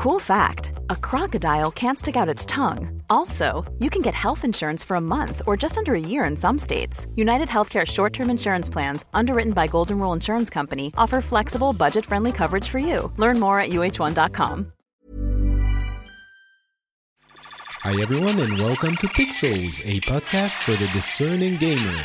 Cool fact a crocodile can't stick out its tongue. Also, you can get health insurance for a month or just under a year in some states. United Healthcare short term insurance plans, underwritten by Golden Rule Insurance Company, offer flexible, budget friendly coverage for you. Learn more at uh1.com. Hi, everyone, and welcome to Pixels, a podcast for the discerning gamer.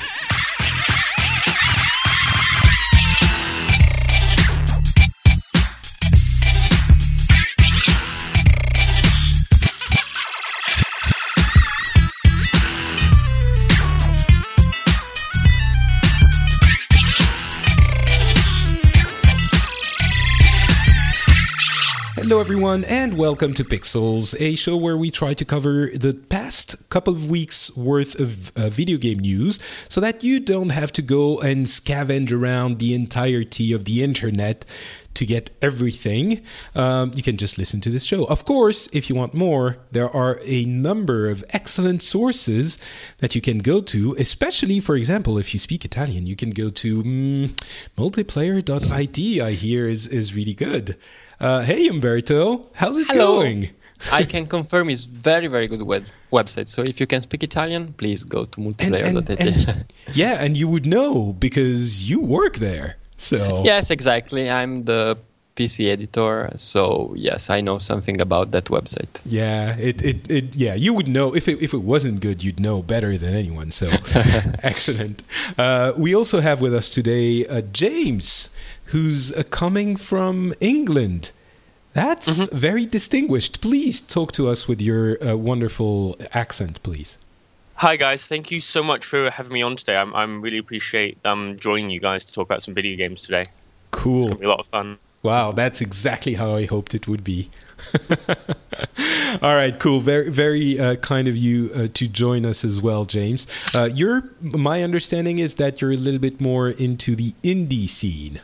Hello, everyone, and welcome to Pixels, a show where we try to cover the past couple of weeks worth of uh, video game news so that you don't have to go and scavenge around the entirety of the internet to get everything. Um, you can just listen to this show. Of course, if you want more, there are a number of excellent sources that you can go to, especially, for example, if you speak Italian, you can go to mm, multiplayer.it, I hear is, is really good. Uh, hey, Umberto, how's it Hello. going? I can confirm it's very very good web website. So if you can speak Italian, please go to multiplayer.it. yeah, and you would know because you work there. So yes, exactly. I'm the PC editor, so yes, I know something about that website. Yeah, it, it, it yeah, you would know if it, if it wasn't good, you'd know better than anyone. So excellent. Uh, we also have with us today uh, James, who's uh, coming from England. That's Mm-hmm. very distinguished. Please talk to us with your uh, wonderful accent, please. Hi guys, thank you so much for having me on today. I'm I'm really appreciate um joining you guys to talk about some video games today. Cool. It's gonna be a lot of fun. Wow, that's exactly how I hoped it would be. All right, cool. Very, very uh, kind of you uh, to join us as well, James. Uh, you're, my understanding is that you're a little bit more into the indie scene.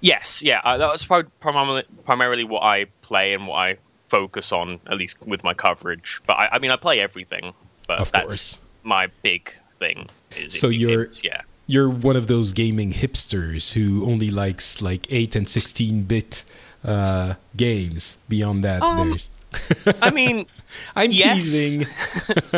Yes, yeah, uh, that was primarily primarily what I play and what I focus on, at least with my coverage. But I, I mean, I play everything, but Of that's course. my big thing. Is So you're- games, yeah. You're one of those gaming hipsters who only likes like eight and sixteen bit uh, games. Beyond that, Um, there's. I mean, I'm yes. teasing.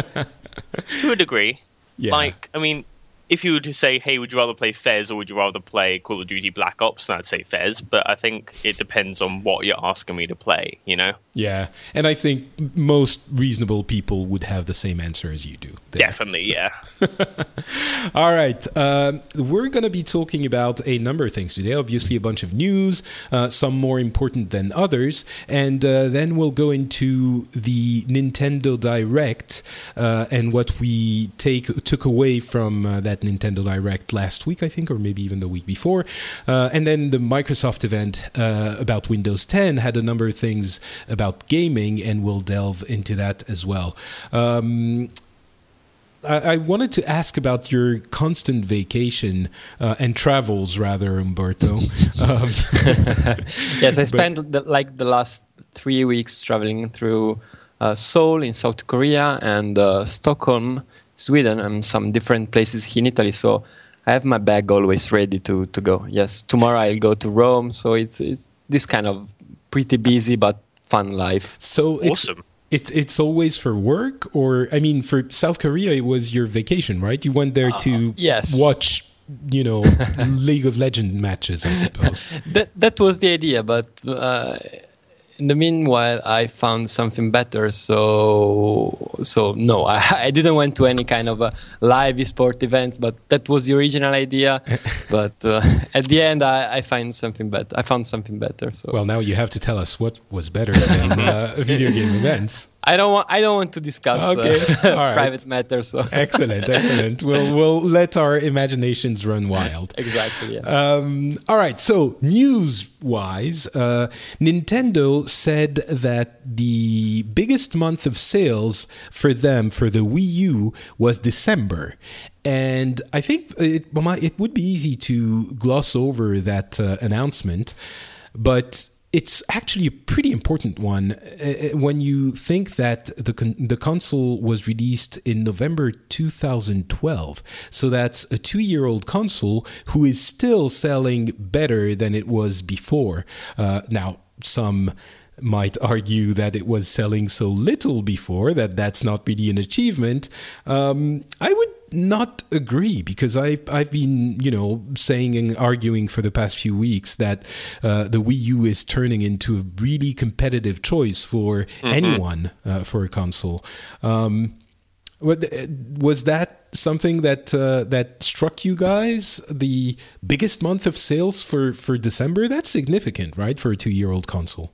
to a degree. Yeah. Like, I mean, if you were to say, "Hey, would you rather play Fez or would you rather play Call of Duty Black Ops?" then I'd say Fez. But I think it depends on what you're asking me to play. You know, Yeah, and I think most reasonable people would have the same answer as you do. there. definitely, yeah. All right. Um, we're going to be talking about a number of things today. Obviously, a bunch of news, uh, some more important than others. And uh, then we'll go into the Nintendo Direct uh, and what we take took away from uh, that Nintendo Direct last week, I think, or maybe even the week before. Uh, and then the Microsoft event uh, about Windows 10 had a number of things about gaming, and we'll delve into that as well. Um, I, I wanted to ask about your constant vacation uh, and travels, rather, Umberto. um, yes, I spent the, like the last three weeks traveling through uh, Seoul in South Korea and uh, Stockholm, Sweden, and some different places in Italy. So I have my bag always ready to, to go. Yes, tomorrow I'll go to Rome. So it's it's this kind of pretty busy but fun life. so it's, Awesome. it's it's always for work, or I mean, for South Korea, it was your vacation, right? You went there to yes. watch, you know, League of Legends matches, I suppose. That that was the idea, but uh, in the meanwhile, I found something better. So so no, I, I didn't went to any kind of uh, live sport events, but that was the original idea. but uh, at the end, I, I find something better. I found something better. So Well, now you have to tell us what was better than uh, video game events. I don't want I don't want to discuss Okay, uh, right. private matters. So Excellent, excellent. We'll we'll let our imaginations run wild. exactly. Yes. Um, all right. So, news wise, uh, Nintendo said that the biggest month of sales for them for the Wii U was December. And I think it, it would be easy to gloss over that uh, announcement, but it's actually a pretty important one uh, when you think that the con- the console was released in November 2012. So that's a two year old console who is still selling better than it was before. Uh, now, some might argue that it was selling so little before that that's not really an achievement. Um, I would not agree because I I've been you know saying and arguing for the past few weeks that uh, the Wii U is turning into a really competitive choice for mm-hmm. anyone uh, for a console. Um, what, was that something that uh, that struck you guys? The biggest month of sales for for December. That's significant, right, for a two year old console.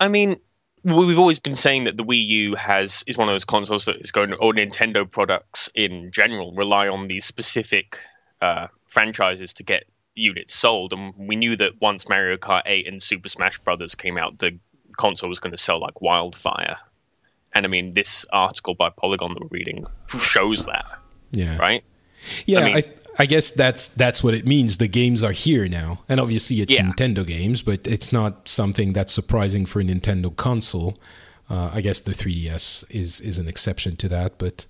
I mean, we've always been saying that the Wii U has is one of those consoles that is going to, or Nintendo products in general rely on these specific uh, franchises to get units sold, and we knew that once Mario Kart 8 and Super Smash Brothers came out, the console was going to sell like wildfire. And I mean, this article by Polygon that we're reading shows that. Yeah. Right. Yeah, I, mean, I, I, guess that's that's what it means. The games are here now, and obviously it's yeah. Nintendo games, but it's not something that's surprising for a Nintendo console. Uh, I guess the 3DS is is an exception to that, but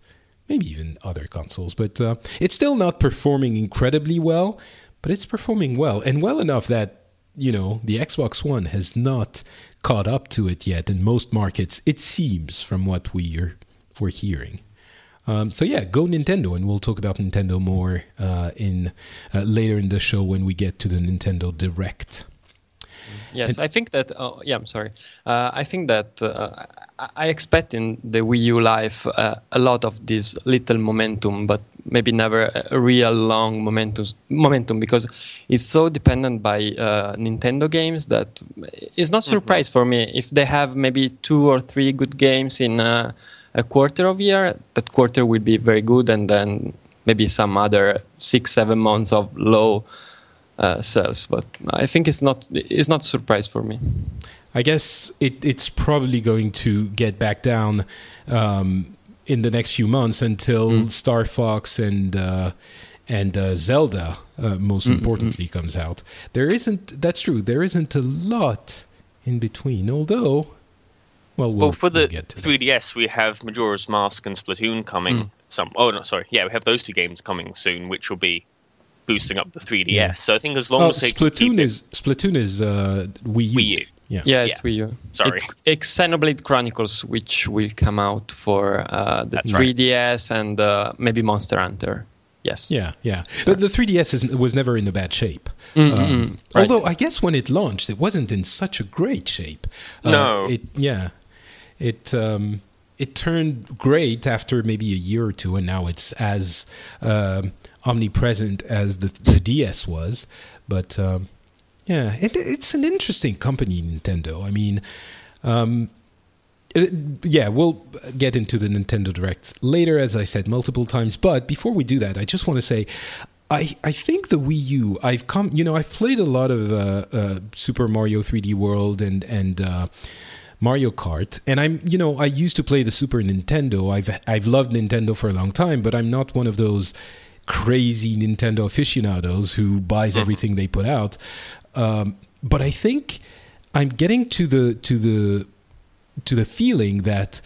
maybe even other consoles. But uh, it's still not performing incredibly well, but it's performing well and well enough that you know the Xbox One has not caught up to it yet in most markets. It seems from what we are we're hearing. Um, so yeah, go Nintendo, and we'll talk about Nintendo more uh, in uh, later in the show when we get to the Nintendo Direct. Yes, and I think that. Oh, yeah, I'm sorry. Uh, I think that uh, I expect in the Wii U life uh, a lot of this little momentum, but maybe never a real long momentum. Momentum because it's so dependent by uh, Nintendo games that it's not surprise mm-hmm. for me if they have maybe two or three good games in a quarter of year, that quarter will be very good, and then maybe some other six, seven months of low uh, sales. But I think it's not it's not a surprise for me. I guess it, it's probably going to get back down um, in the next few months until mm. Star Fox and uh, and uh, Zelda, uh, most mm-hmm. importantly, comes out. There isn't. That's true. There isn't a lot in between. Although well, well, well for the we'll 3DS, we have Majora's Mask and Splatoon coming. Mm. Some oh no, sorry, yeah, we have those two games coming soon, which will be boosting up the 3DS. Yeah. So I think as long oh, as they Splatoon is it, Splatoon is uh, Wii U. Wii U. Yeah. yeah, it's yeah. Wii U. Sorry. It's Xenoblade Chronicles, which will come out for uh, the That's 3DS right. and uh, maybe Monster Hunter. Yes. Yeah, yeah. But the 3DS is, was never in a bad shape. Mm-hmm. Um, right. Although I guess when it launched, it wasn't in such a great shape. Uh, no. It, yeah it um, it turned great after maybe a year or two, and now it's as uh, omnipresent as the, the DS was. But um, yeah, it, it's an interesting company, Nintendo. I mean, um, it, yeah, we'll get into the Nintendo Direct later, as I said multiple times. But before we do that, I just want to say. I, I think the Wii U. I've come, you know, I've played a lot of uh, uh, Super Mario 3D World and and uh, Mario Kart, and I'm you know I used to play the Super Nintendo. I've I've loved Nintendo for a long time, but I'm not one of those crazy Nintendo aficionados who buys mm-hmm. everything they put out. Um, but I think I'm getting to the to the to the feeling that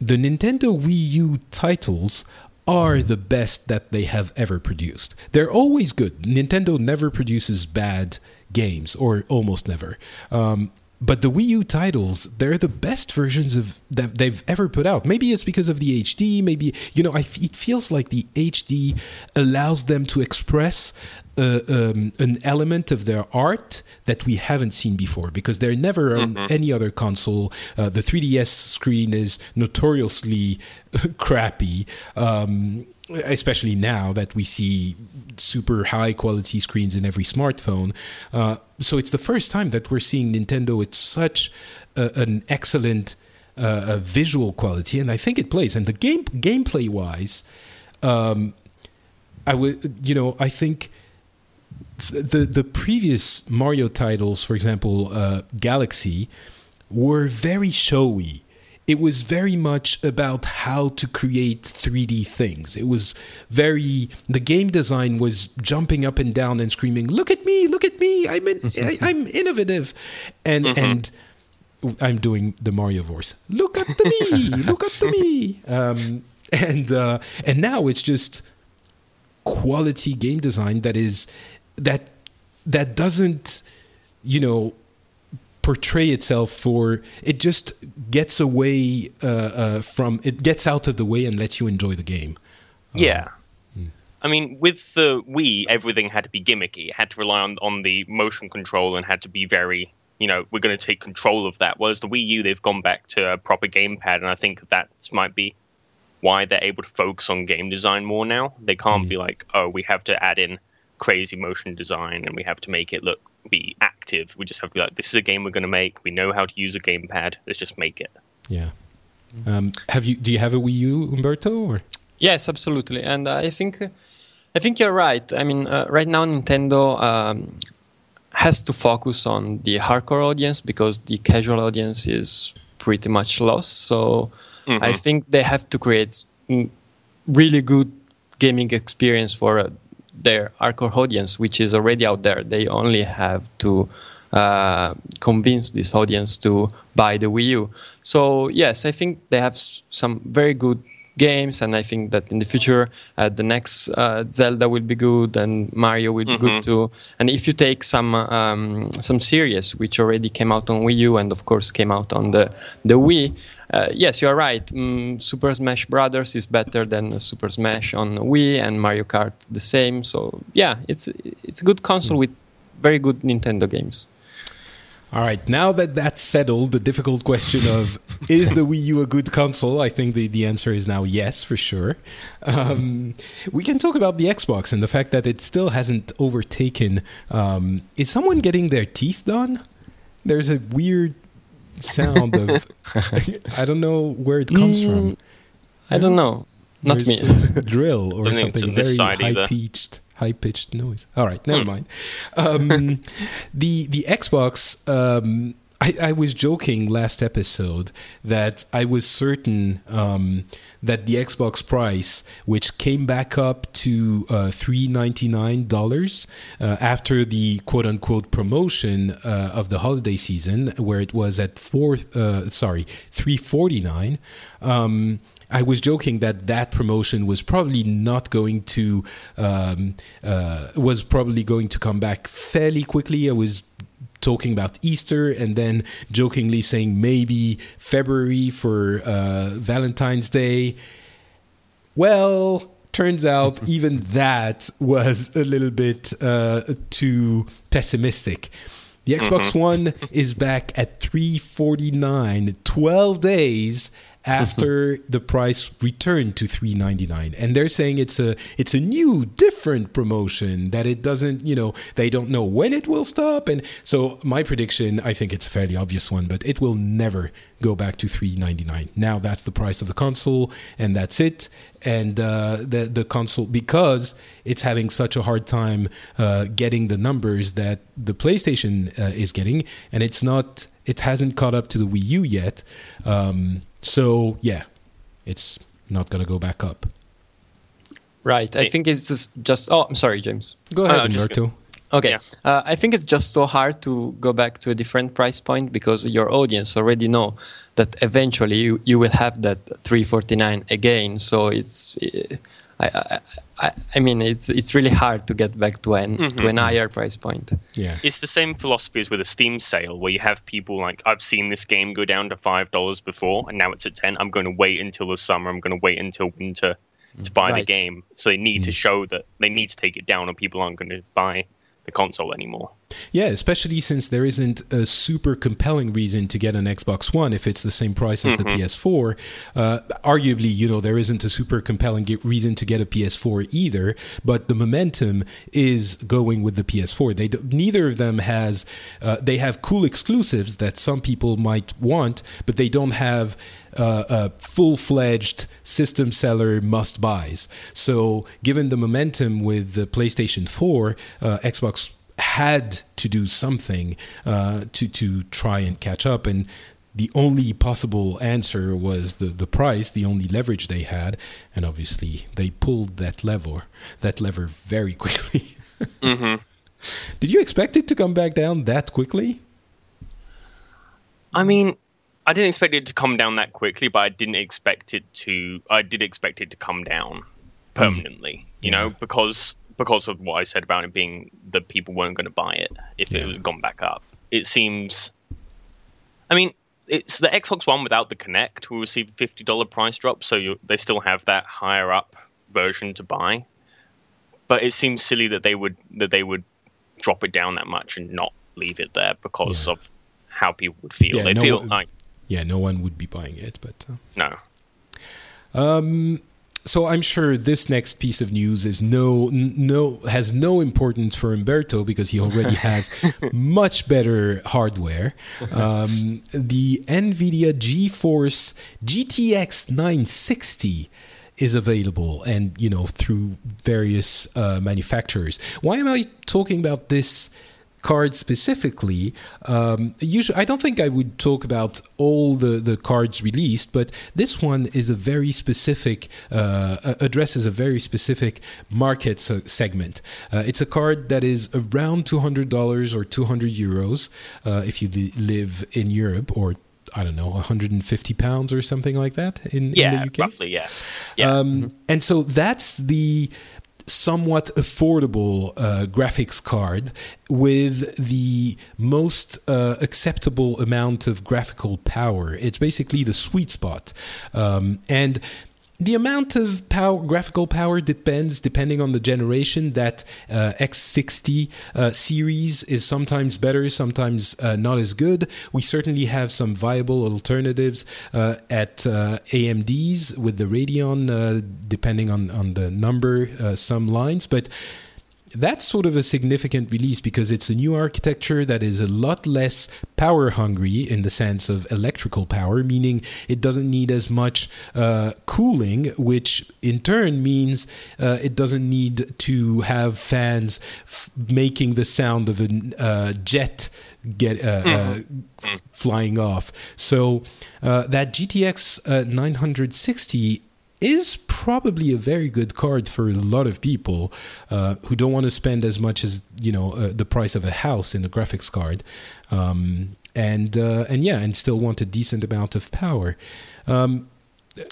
the Nintendo Wii U titles are the best that they have ever produced. They're always good. Nintendo never produces bad games, or almost never. Um, but the Wii U titles, they're the best versions of that they've ever put out. Maybe it's because of the HD. Maybe you know, I, it feels like the HD allows them to express uh, um, an element of their art that we haven't seen before because they're never on mm-hmm. any other console. Uh, the 3DS screen is notoriously crappy. Um, especially now that we see super high quality screens in every smartphone. Uh, so it's the first time that we're seeing Nintendo with such a, an excellent uh, visual quality, and I think it plays. And the game gameplay wise, um, I would you know I think the the previous Mario titles, for example, uh, Galaxy, were very showy it was very much about how to create 3D things. It was very the game design was jumping up and down and screaming, "Look at me! Look at me! I'm in, I, am innovative," and mm-hmm. and I'm doing the Mario voice. Look at me! look up to me! Um, and uh, and now it's just quality game design that is that that doesn't you know portray itself for it just gets away uh, uh, from it gets out of the way and lets you enjoy the game. Yeah. I mean, with the Wii, everything had to be gimmicky. It had to rely on, on the motion control and had to be very, you know, we're going to take control of that. Whereas the Wii U, they've gone back to a proper gamepad, and I think that might be why they're able to focus on game design more now. They can't be like, oh, we have to add in crazy motion design and we have to make it look be active. We just have to be like, this is a game we're going to make. We know how to use a gamepad. Let's just make it. Yeah. Um, have you? Do you have a Wii U, Umberto? Or Yes, absolutely. And I think I think you're right. I mean, uh, right now Nintendo um, has to focus on the hardcore audience because the casual audience is pretty much lost. So Mm-hmm. I think they have to create mm, really good gaming experience for uh, their hardcore audience, which is already out there. They only have to uh, convince this audience to buy the Wii U. So yes, I think they have some very good games, and I think that in the future uh, the next uh, Zelda will be good and Mario will be good too. And if you take some um, some series which already came out on Wii U and of course came out on the the Wii. Uh, yes, you are right. Mm, Super Smash Brothers is better than Super Smash on Wii, and Mario Kart the same. So yeah, it's it's a good console with very good Nintendo games. All right, now that that's settled, the difficult question of is the Wii U a good console? I think the, the answer is now yes, for sure. Um, we can talk about the Xbox and the fact that it still hasn't overtaken. Um, is someone getting their teeth done? There's a weird sound of. I don't know where it comes from. I don't know. Not There's me. drill or Don't think it's something very side either. high pitched high pitched noise. All right, never mind. Um, the the Xbox. Um, I, I was joking last episode that I was certain um, that the Xbox price, which came back up to uh, three ninety nine dollars uh, after the quote unquote promotion uh, of the holiday season, where it was at four uh, sorry three forty nine. Um, I was joking that that promotion was probably not going to um, uh, was probably going to come back fairly quickly. I was talking about Easter and then jokingly saying maybe February for uh, Valentine's Day. Well, turns out even that was a little bit uh, too pessimistic. The Xbox mm-hmm. One is back at 349 12 days after the price returned to 399 and they're saying it's a it's a new different promotion that it doesn't you know they don't know when it will stop. And so my prediction i think it's a fairly obvious one but it will never go back to 399 now that's the price of the console and that's it and uh, the the console because it's having such a hard time uh, getting the numbers that the PlayStation uh, is getting, and it's not it hasn't caught up to the Wii U yet. Um, so yeah, it's not gonna go back up. Right. I think it's just, just. Oh, I'm sorry, James. Go ahead, no, just Umberto. Okay. Yeah. Uh, I think it's just so hard to go back to a different price point because your audience already know that eventually you, you will have that 349 again. So it's, uh, I, I, I, I mean, it's it's really hard to get back to an to an higher price point. Yeah, It's the same philosophy as with a Steam sale, where you have people like, I've seen this game go down to five dollars before, and now it's at ten. I'm going to wait until the summer. I'm going to wait until winter to buy Right. the game. So they need to show that they need to take it down, or people aren't going to buy the console anymore. Yeah. Especially since there isn't a super compelling reason to get an Xbox One if it's the same price as the PS4. Uh, arguably, you know, there isn't a super compelling reason to get a PS4 either. But the momentum is going with the PS4. They do, neither of them has. Uh, they have cool exclusives that some people might want, but they don't have uh, uh, full-fledged system seller must buys. So, given the momentum with the PlayStation 4, uh, Xbox had to do something uh, to to try and catch up, and the only possible answer was the the price, the only leverage they had, and obviously they pulled that lever that lever very quickly. Did you expect it to come back down that quickly? I mean, I didn't expect it to come down that quickly, but I didn't expect it to. I did expect it to come down permanently. You know, because because of what I said about it being that people weren't going to buy it if Yeah. it had gone back up. It seems I mean, it's the Xbox One without the Kinect will receive a fifty dollar price drop, so you, they still have that higher up version to buy. But it seems silly that they would that they would drop it down that much and not leave it there because Yeah. of how people would feel. Yeah, they no feel one- like Yeah, no one would be buying it, but. Uh, no. So I'm sure this next piece of news is no no has no importance for Umberto because he already has much better hardware. Um, the NVIDIA GeForce GTX 960 is available, and you know through various uh, manufacturers. Why am I talking about this? Card specifically um, usually i don't think i would talk about all the, the cards released but this one is a very specific uh, addresses a very specific market se- segment uh, it's a card that is around $200 or 200 euros uh, if you li- live in europe or I don't know, 150 pounds or something like that in, Yeah, in the UK. roughly, yeah. Yeah. Um, And so that's the somewhat affordable uh, graphics card with the most uh, acceptable amount of graphical power. It's basically the sweet spot. Um, and the amount of power, graphical power depends depending on the generation. That uh, X60 uh, series is sometimes better, sometimes uh, not as good. We certainly have some viable alternatives uh, at uh, AMD's with the Radeon, uh, depending on on the number, some lines, but that's sort of a significant release because it's a new architecture that is a lot less power hungry in the sense of electrical power, meaning it doesn't need as much uh, cooling, which in turn means uh, it doesn't need to have fans f- making the sound of a uh, jet get uh, uh, flying off. So uh, that GTX uh, 960 is probably a very good card for a lot of people uh, who don't want to spend as much as you know uh, the price of a house in a graphics card, um, and uh, and yeah, and still want a decent amount of power. Um,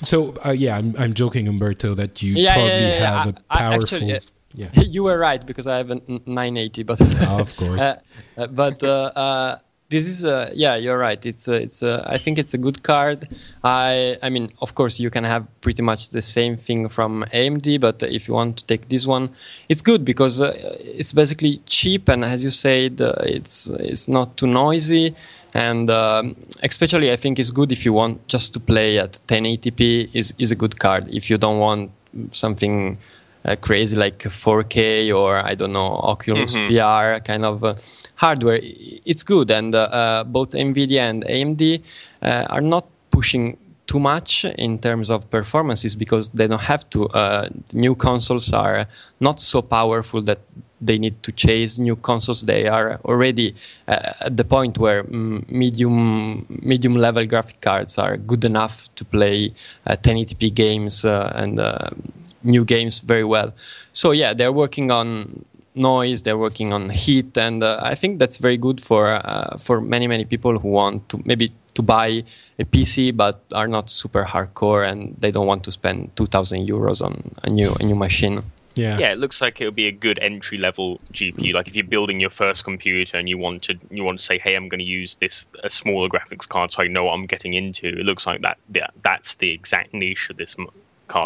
so uh, yeah, I'm I'm joking, Umberto, that you Yeah, probably yeah, yeah, have a I- I powerful. actually, uh, yeah. you were right because I have a 980, but Of course. Uh, but uh, uh, this is a, yeah, you're right. It's uh, it's uh, I think it's a good card. I I mean, of course, you can have pretty much the same thing from AMD, but if you want to take this one, it's good because uh, it's basically cheap and as you said, uh, it's it's not too noisy. And um, especially, I think it's good if you want just to play at 1080p. is is a good card. If you don't want something uh, crazy like 4K or I don't know Oculus VR kind of uh, hardware, it's good. And uh, uh, both Nvidia and AMD uh, are not pushing too much in terms of performances because they don't have to. Uh, new consoles are not so powerful that they need to chase new consoles. They are already uh, at the point where mm, medium medium level graphic cards are good enough to play uh, 1080p games uh, and uh, new games very well. So yeah, they're working on noise, they're working on heat, and uh, I think that's very good for uh, for many many people who want to maybe to buy a PC but are not super hardcore and they don't want to spend 2,000 euros on a new a new machine. yeah. yeah, it looks like it would be a good entry level GPU. Like if you're building your first computer and you want to you want to say, hey, I'm going to use this a smaller graphics card so I know what I'm getting into. It looks like that. Yeah, that's the exact niche of this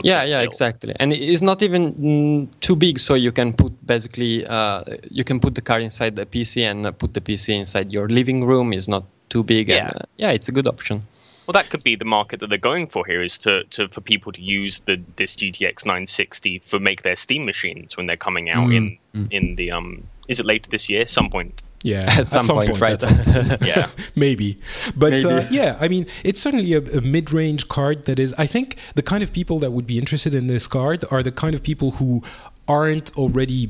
Yeah, yeah, exactly. And it's not even mm, too big, so you can put basically uh, you can put the car inside the PC and uh, put the PC inside your living room. It's not too big. Yeah. And, uh, yeah, it's a good option. Well, that could be the market that they're going for here is to, to for people to use the this GTX 960 for make their Steam machines when they're coming out in in the um. Is it later this year? Some point. Yeah, At some point, right. that's- Yeah. maybe but Uh, yeah i mean it's certainly a, a mid-range card that is i think the kind of people that would be interested in this card are the kind of people who aren't already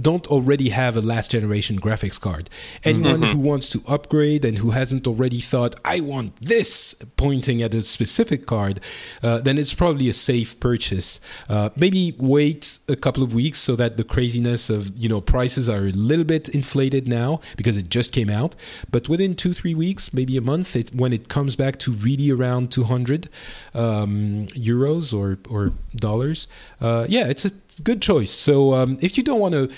don't already have a last generation graphics card. Anyone who wants to upgrade and who hasn't already thought i want this pointing at a specific card uh, then it's probably a safe purchase. Uh, maybe wait a couple of weeks so that the craziness of you know prices are a little bit inflated now because it just came out. But within two three weeks maybe a month it, when it comes back to really around 200 um, euros or or dollars uh, yeah it's a good choice so um, if you don't want to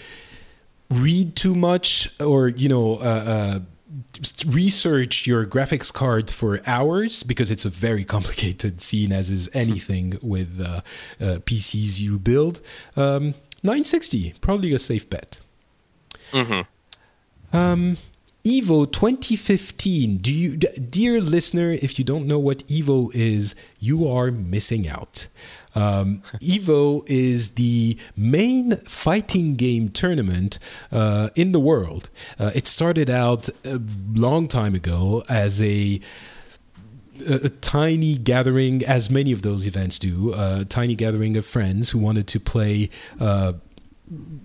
read too much or you know uh, uh, research your graphics card for hours because it's a very complicated scene, as is anything with uh, uh, PCs you build. Um, 960, probably a safe bet. Mm-hmm. Um, Evo 2015. Do you, dear listener, if you don't know what Evo is, you are missing out. Um, Evo is the main fighting game tournament uh, in the world. Uh, it started out a long time ago as a a, tiny gathering, as many of those events do, a tiny gathering of friends who wanted to play uh,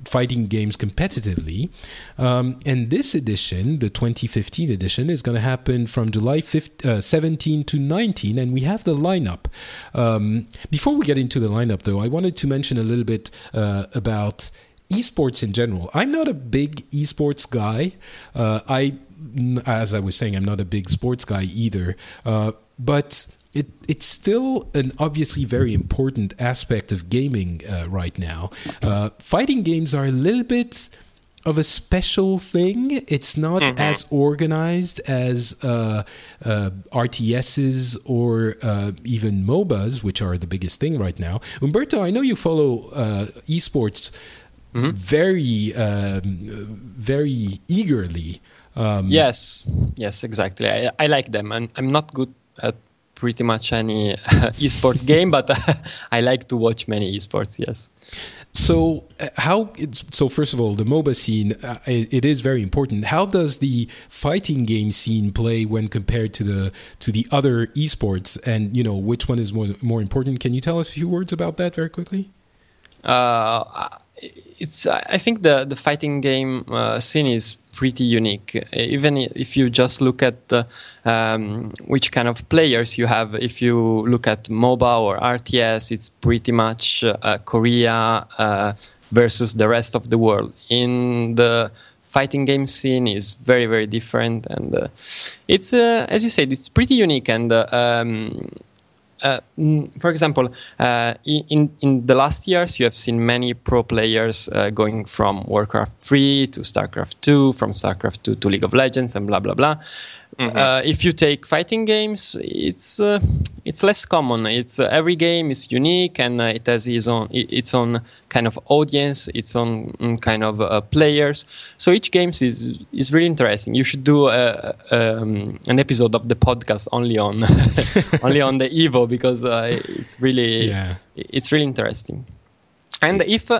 fighting games competitively. Um, and this edition, the 2015 edition, is going to happen from July 15, uh, 17 to 19, and we have the lineup. Um, before we get into the lineup, though, I wanted to mention a little bit uh, about esports in general. I'm not a big esports guy. Uh, I, as I was saying, I'm not a big sports guy either. Uh, but it, it's still an obviously very important aspect of gaming uh, right now. Uh, fighting games are a little bit of a special thing. It's not mm-hmm. as organized as uh, uh RTSs or uh, even MOBAs, which are the biggest thing right now. Umberto, I know you follow uh, esports mm-hmm. very, um, very eagerly. Um, yes, yes, exactly. I, I like them, and I'm not good at pretty much any esport game, but I like to watch many esports. Yes. So uh, how? So first of all, the MOBA scene uh, it is very important. How does the fighting game scene play when compared to the to the other esports? And you know which one is more more important? Can you tell us a few words about that very quickly? Uh, it's I think the the fighting game uh, scene is pretty unique. Even if you just look at um, which kind of players you have, if you look at MOBA or RTS, it's pretty much uh, Korea uh, versus the rest of the world. In the fighting game scene is very very different, and uh, it's uh, as you said, it's pretty unique and. Uh, um, uh, for example, uh, in in the last years, you have seen many pro players uh, going from Warcraft 3 to StarCraft 2, from StarCraft 2 to League of Legends, and blah blah blah. Mm-hmm. Uh, if you take fighting games, it's uh, it's less common. It's uh, every game is unique and uh, it has its own its own kind of audience, its own mm, kind of uh, players. So each game is is really interesting. You should do a, um, an episode of the podcast only on only on the Evo because uh, it's really yeah. it's really interesting. And if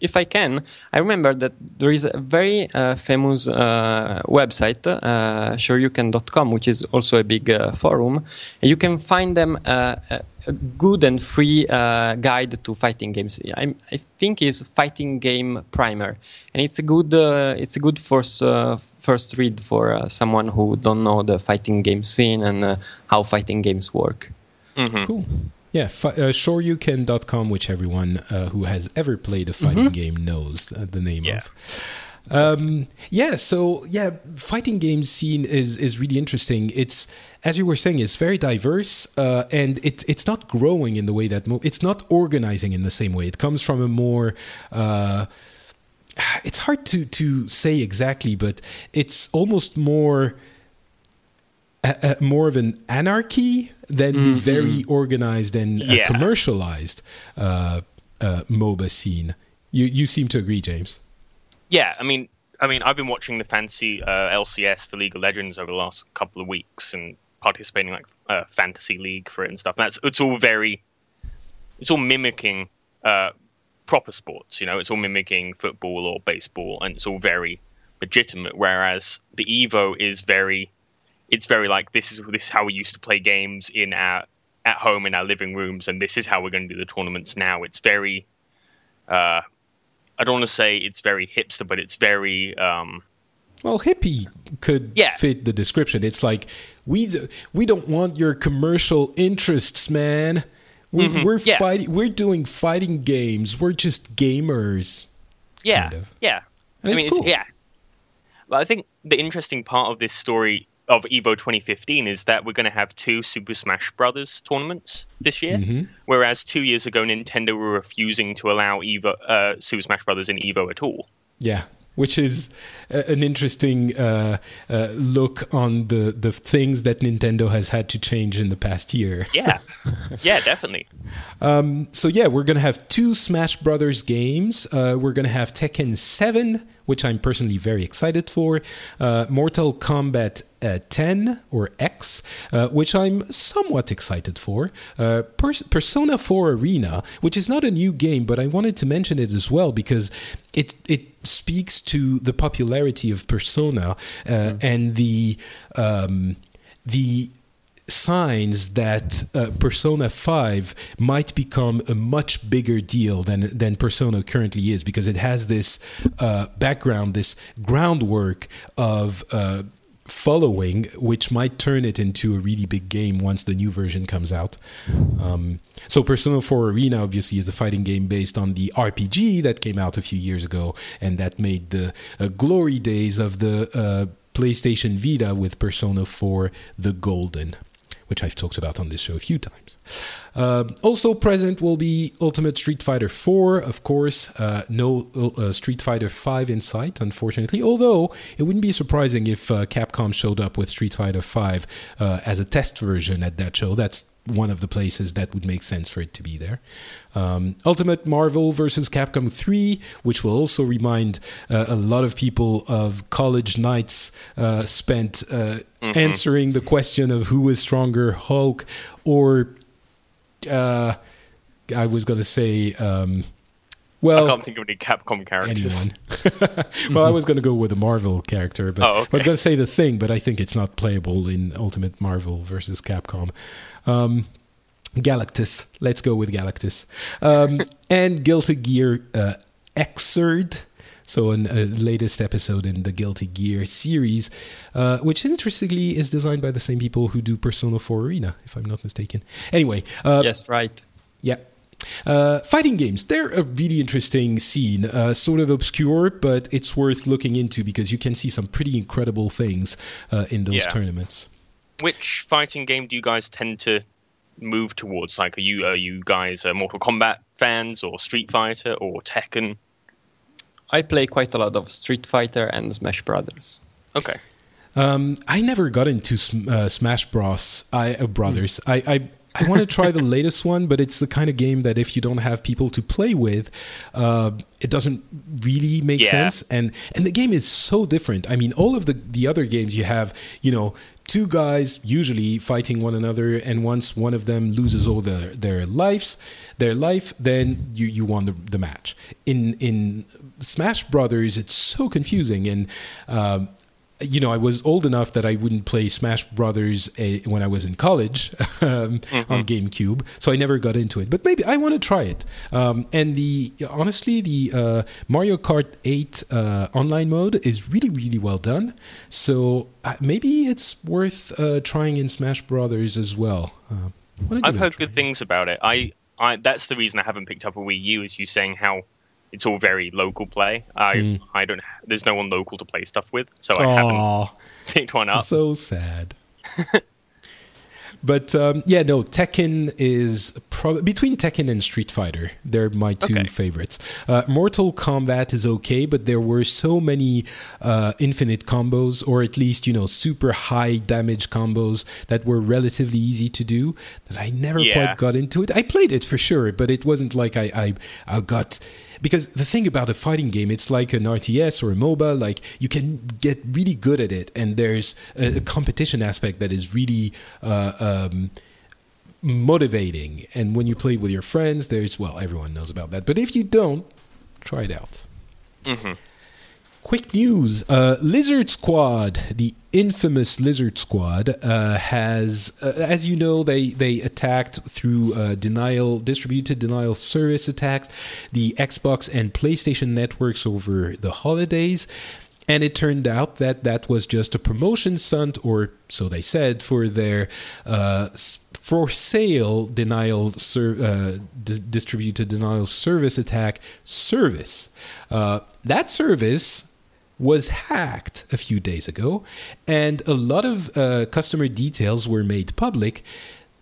if I can, I remember that there is a very uh, famous uh, website, uh, shoryuken.com, which is also a big uh, forum. And you can find them uh, a good and free uh, guide to fighting games. I, I, think is Fighting Game Primer, and it's a good uh, it's a good first first read for someone who don't know the fighting game scene and how fighting games work. Mm-hmm. Cool. Yeah, fi- uh, shoryuken.com, which everyone uh, who has ever played a fighting mm-hmm. game knows uh, the name yeah. of. Um, yeah, so yeah, fighting game scene is is really interesting. It's as you were saying, it's very diverse, uh, and it's it's not growing in the way that mo- it's not organizing in the same way. It comes from a more uh, it's hard to to say exactly, but it's almost more a, a, more of an anarchy than mm-hmm. the very organized and uh, yeah. uh, commercialized uh, uh, MOBA scene. You you seem to agree, James? Yeah, I mean, I mean, I've been watching the fancy uh, LCS for League of Legends over the last couple of weeks and participating like uh, fantasy league for it and stuff. That's it's all very, it's all mimicking proper sports. You know, it's all mimicking football or baseball, and it's all very legitimate. Whereas the Evo is very it's very like this is this is how we used to play games in our at home in our living rooms, and this is how we're going to do the tournaments now. It's very, uh, I don't want to say it's very hipster, but it's very. Um, well, hippie could yeah. fit the description. It's like we we don't want your commercial interests, man. We, mm-hmm. We're yeah. fighting. We're doing fighting games. We're just gamers. Yeah, kind of. yeah. And I mean, cool. yeah. But I think the interesting part of this story of Evo 2015 is that we're going to have two Super Smash Brothers tournaments this year, mm-hmm. whereas two years ago Nintendo were refusing to allow Evo uh, Super Smash Brothers in Evo at all. Yeah. which is an interesting uh, uh, look on the, the things that Nintendo has had to change in the past year. Yeah, yeah, definitely. Um, so yeah, we're gonna have two Smash Brothers games. Uh, we're gonna have Tekken Seven, which I'm personally very excited for. Uh, Mortal Kombat uh, 10 or X, uh, which I'm somewhat excited for. Uh, Persona 4 Arena, which is not a new game, but I wanted to mention it as well because it it speaks to the popularity of Persona mm. and the um, the signs that uh, Persona 5 might become a much bigger deal than than Persona currently is because it has this uh, background, this groundwork of uh, following, which might turn it into a really big game once the new version comes out. Um, so, Persona 4 Arena obviously is a fighting game based on the RPG that came out a few years ago, and that made the uh, glory days of the uh, PlayStation Vita with Persona 4 the Golden which I've talked about on this show a few times. Uh, also present will be Ultimate Street Fighter 4, of course. Uh, no uh, Street Fighter 5 in sight, unfortunately. Although it wouldn't be surprising if uh, Capcom showed up with Street Fighter 5 uh, as a test version at that show. That's one of the places that would make sense for it to be there. Um, Ultimate Marvel versus Capcom 3, which will also remind uh, a lot of people of college nights uh, spent uh, mm-hmm. answering the question of who is stronger, Hulk or uh, I was going to say. Um, well, I can't think of any Capcom characters. well, I was going to go with a Marvel character, but oh, okay. I was going to say the thing, but I think it's not playable in Ultimate Marvel versus Capcom. Um, Galactus. Let's go with Galactus. Um, and Guilty Gear uh, Xrd. So, in a uh, latest episode in the Guilty Gear series, uh, which interestingly is designed by the same people who do Persona 4 Arena, if I'm not mistaken. Anyway. Uh, yes, right. Yeah. Uh, fighting games, they're a really interesting scene, uh, sort of obscure, but it's worth looking into because you can see some pretty incredible things uh, in those yeah. tournaments. Which fighting game do you guys tend to move towards? Like, are you are you guys uh, Mortal Kombat fans, or Street Fighter, or Tekken? I play quite a lot of Street Fighter and Smash Brothers. Okay. Um, I never got into uh, Smash Bros. I uh, Brothers. Mm. I, I I want to try the latest one, but it's the kind of game that if you don't have people to play with, uh, it doesn't really make yeah. sense. And and the game is so different. I mean, all of the the other games you have, you know, two guys usually fighting one another, and once one of them loses all their their lives, their life, then you you won the, the match. In in Smash Brothers, it's so confusing, and um, you know, I was old enough that I wouldn't play Smash Brothers uh, when I was in college um, mm-hmm. on GameCube, so I never got into it. But maybe I want to try it. Um, and the honestly, the uh, Mario Kart 8 uh, online mode is really, really well done. So uh, maybe it's worth uh, trying in Smash Brothers as well. Uh, I've heard good things about it. I, I that's the reason I haven't picked up a Wii U, is you saying how it's all very local play. I mm. I don't. There's no one local to play stuff with, so I Aww, haven't picked one up. So sad. but um, yeah, no. Tekken is probably between Tekken and Street Fighter. They're my two okay. favorites. Uh, Mortal Kombat is okay, but there were so many uh, infinite combos, or at least you know super high damage combos that were relatively easy to do. That I never yeah. quite got into it. I played it for sure, but it wasn't like I I, I got because the thing about a fighting game, it's like an RTS or a MOBA. Like you can get really good at it, and there's a, a competition aspect that is really. Uh, um, motivating and when you play with your friends there's well everyone knows about that but if you don't try it out mm-hmm. Quick news uh, Lizard Squad, the infamous Lizard Squad, uh, has, uh, as you know, they, they attacked through uh, denial, distributed denial service attacks, the Xbox and PlayStation networks over the holidays. And it turned out that that was just a promotion stunt, or so they said, for their uh, for sale denial ser- uh, d- distributed denial service attack service. That service was hacked a few days ago, and a lot of uh, customer details were made public.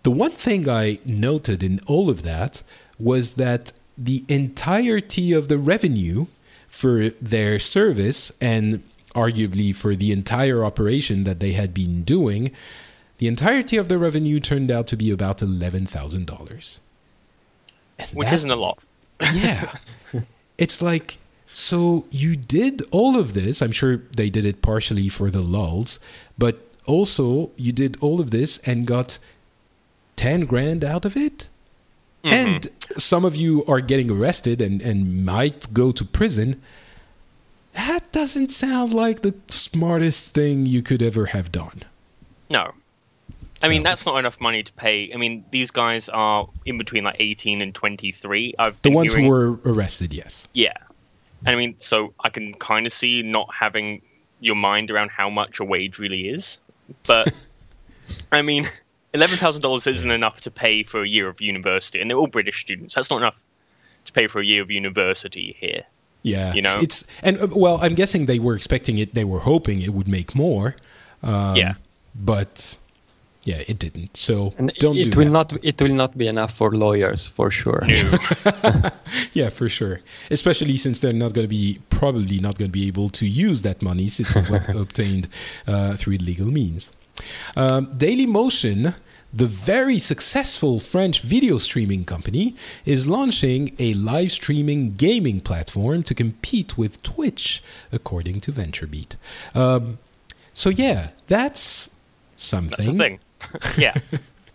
The one thing I noted in all of that was that the entirety of the revenue for their service and arguably for the entire operation that they had been doing, the entirety of the revenue turned out to be about $11,000. Which is isn't a lot. yeah. It's like, so you did all of this. I'm sure they did it partially for the lulls, but also you did all of this and got 10 grand out of it? Mm-hmm. And some of you are getting arrested and, and might go to prison. That doesn't sound like the smartest thing you could ever have done. No. I mean, that's not enough money to pay. I mean, these guys are in between like 18 and 23. I've the ones hearing... who were arrested, yes. Yeah. I mean, so I can kind of see not having your mind around how much a wage really is. But, I mean, $11,000 isn't enough to pay for a year of university. And they're all British students. That's not enough to pay for a year of university here. Yeah. You know? It's, and uh, well, I'm guessing they were expecting it, they were hoping it would make more. Um, yeah. But yeah, it didn't. So and don't it do will that. not it will not be enough for lawyers for sure. No. yeah, for sure. Especially since they're not going to be probably not going to be able to use that money since it was obtained uh, through illegal means. Um, Dailymotion, the very successful French video streaming company, is launching a live streaming gaming platform to compete with Twitch, according to VentureBeat. Um, so yeah, that's something. That's a thing. yeah.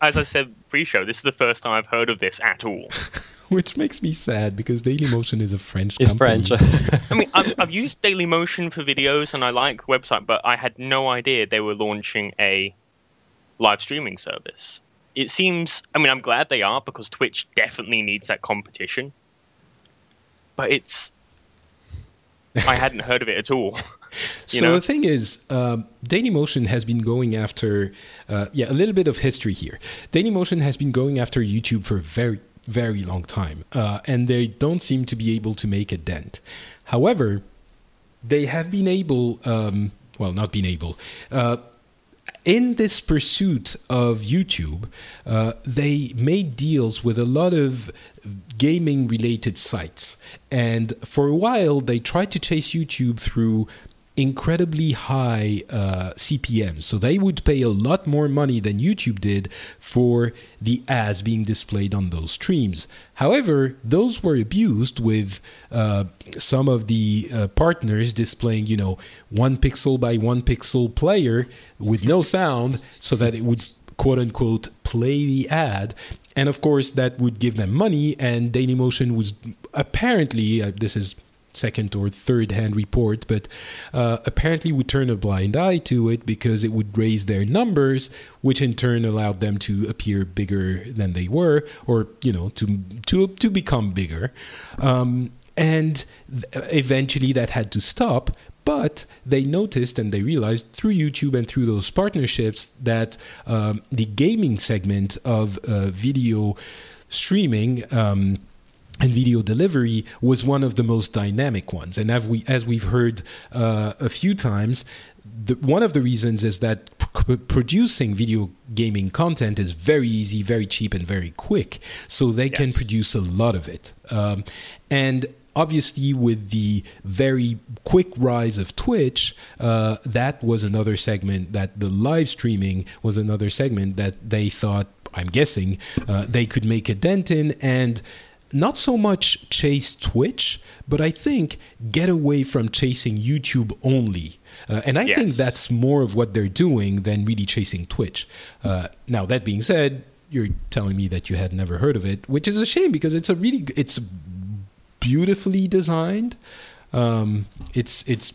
As I said pre-show, this is the first time I've heard of this at all. Which makes me sad because Dailymotion is a French. It's company. French. I mean, I've, I've used Dailymotion for videos and I like the website, but I had no idea they were launching a live streaming service. It seems. I mean, I'm glad they are because Twitch definitely needs that competition. But it's. I hadn't heard of it at all. So know? the thing is, uh, Dailymotion has been going after, uh, yeah, a little bit of history here. Dailymotion has been going after YouTube for a very, very long time, uh, and they don't seem to be able to make a dent. However, they have been able, um, well, not been able. Uh, in this pursuit of YouTube, uh, they made deals with a lot of gaming related sites. And for a while, they tried to chase YouTube through incredibly high uh, CPMs. So they would pay a lot more money than YouTube did for the ads being displayed on those streams. However, those were abused with uh, some of the uh, partners displaying, you know, one pixel by one pixel player with no sound so that it would quote unquote play the ad and of course that would give them money and dailymotion was apparently uh, this is second or third hand report, but uh, apparently would turn a blind eye to it because it would raise their numbers, which in turn allowed them to appear bigger than they were, or you know, to to to become bigger. Um, and eventually that had to stop but they noticed and they realized through YouTube and through those partnerships that um, the gaming segment of uh, video streaming um, and video delivery was one of the most dynamic ones. And as we as we've heard uh, a few times, the, one of the reasons is that pr- producing video gaming content is very easy, very cheap, and very quick. So they yes. can produce a lot of it. Um, and obviously, with the very quick rise of Twitch, uh, that was another segment that the live streaming was another segment that they thought. I'm guessing uh, they could make a dent in, and not so much chase Twitch, but I think get away from chasing YouTube only. Uh, and I yes. think that's more of what they're doing than really chasing Twitch. Uh, now, that being said, you're telling me that you had never heard of it, which is a shame because it's a really it's beautifully designed. Um, it's it's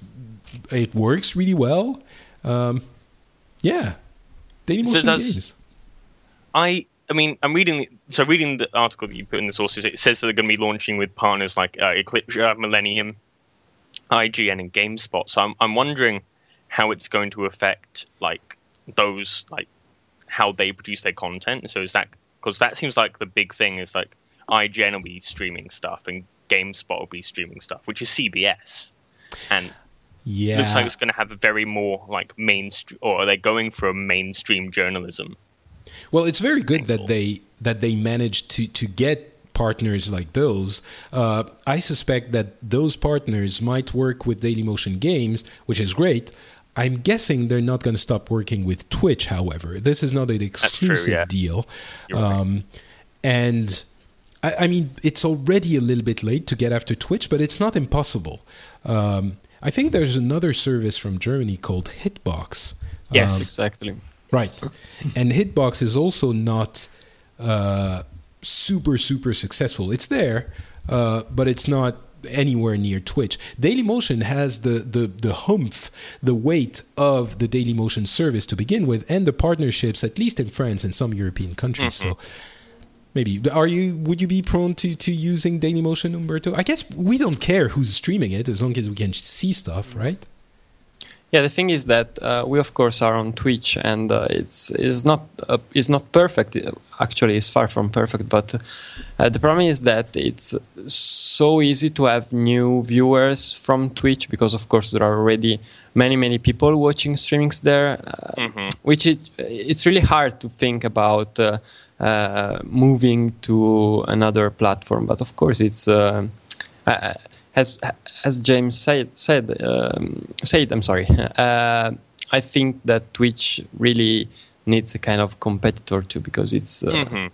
it works really well. Um, yeah, Dailymotion so does, Games. I I mean, I'm reading. So, reading the article that you put in the sources, it says that they're going to be launching with partners like uh, Eclipse, uh, Millenium, IGN, and GameSpot. So, I'm, I'm wondering how it's going to affect like those, like how they produce their content. So, is that because that seems like the big thing is like IGN will be streaming stuff and GameSpot will be streaming stuff, which is CBS, and yeah, looks like it's going to have a very more like mainstream, or they're they going for a mainstream journalism? Well, it's very good that they that they managed to to get partners like those, uh, I suspect that those partners might work with Dailymotion Games, which is great. I'm guessing they're not going to stop working with Twitch, however. This is not an exclusive true, yeah. deal. You're right. Um, and I, I mean, it's already a little bit late to get after Twitch, but it's not impossible. Um, I think there's another service from Germany called Hitbox. Yes. Um, Exactly. Right. And Hitbox is also not uh, super, super successful. It's there, uh, but it's not anywhere near Twitch. Dailymotion has the, the, the humph, the weight of the Dailymotion service to begin with, and the partnerships, at least in France and some European countries. So maybe are you would you be prone to, to using Dailymotion, Umberto? I guess we don't care who's streaming it as long as we can see stuff, right? Yeah, the thing is that uh, we of course are on Twitch, and uh, it's is not uh, is not perfect. Actually, it's far from perfect. But uh, the problem is that it's so easy to have new viewers from Twitch because, of course, there are already many many people watching streamings there, uh, which is it's really hard to think about uh, uh, moving to another platform. But of course, it's. Uh, uh, as as James said said um, said I'm sorry. Uh, I think that Twitch really needs a kind of competitor too because it's. Uh, Mhm.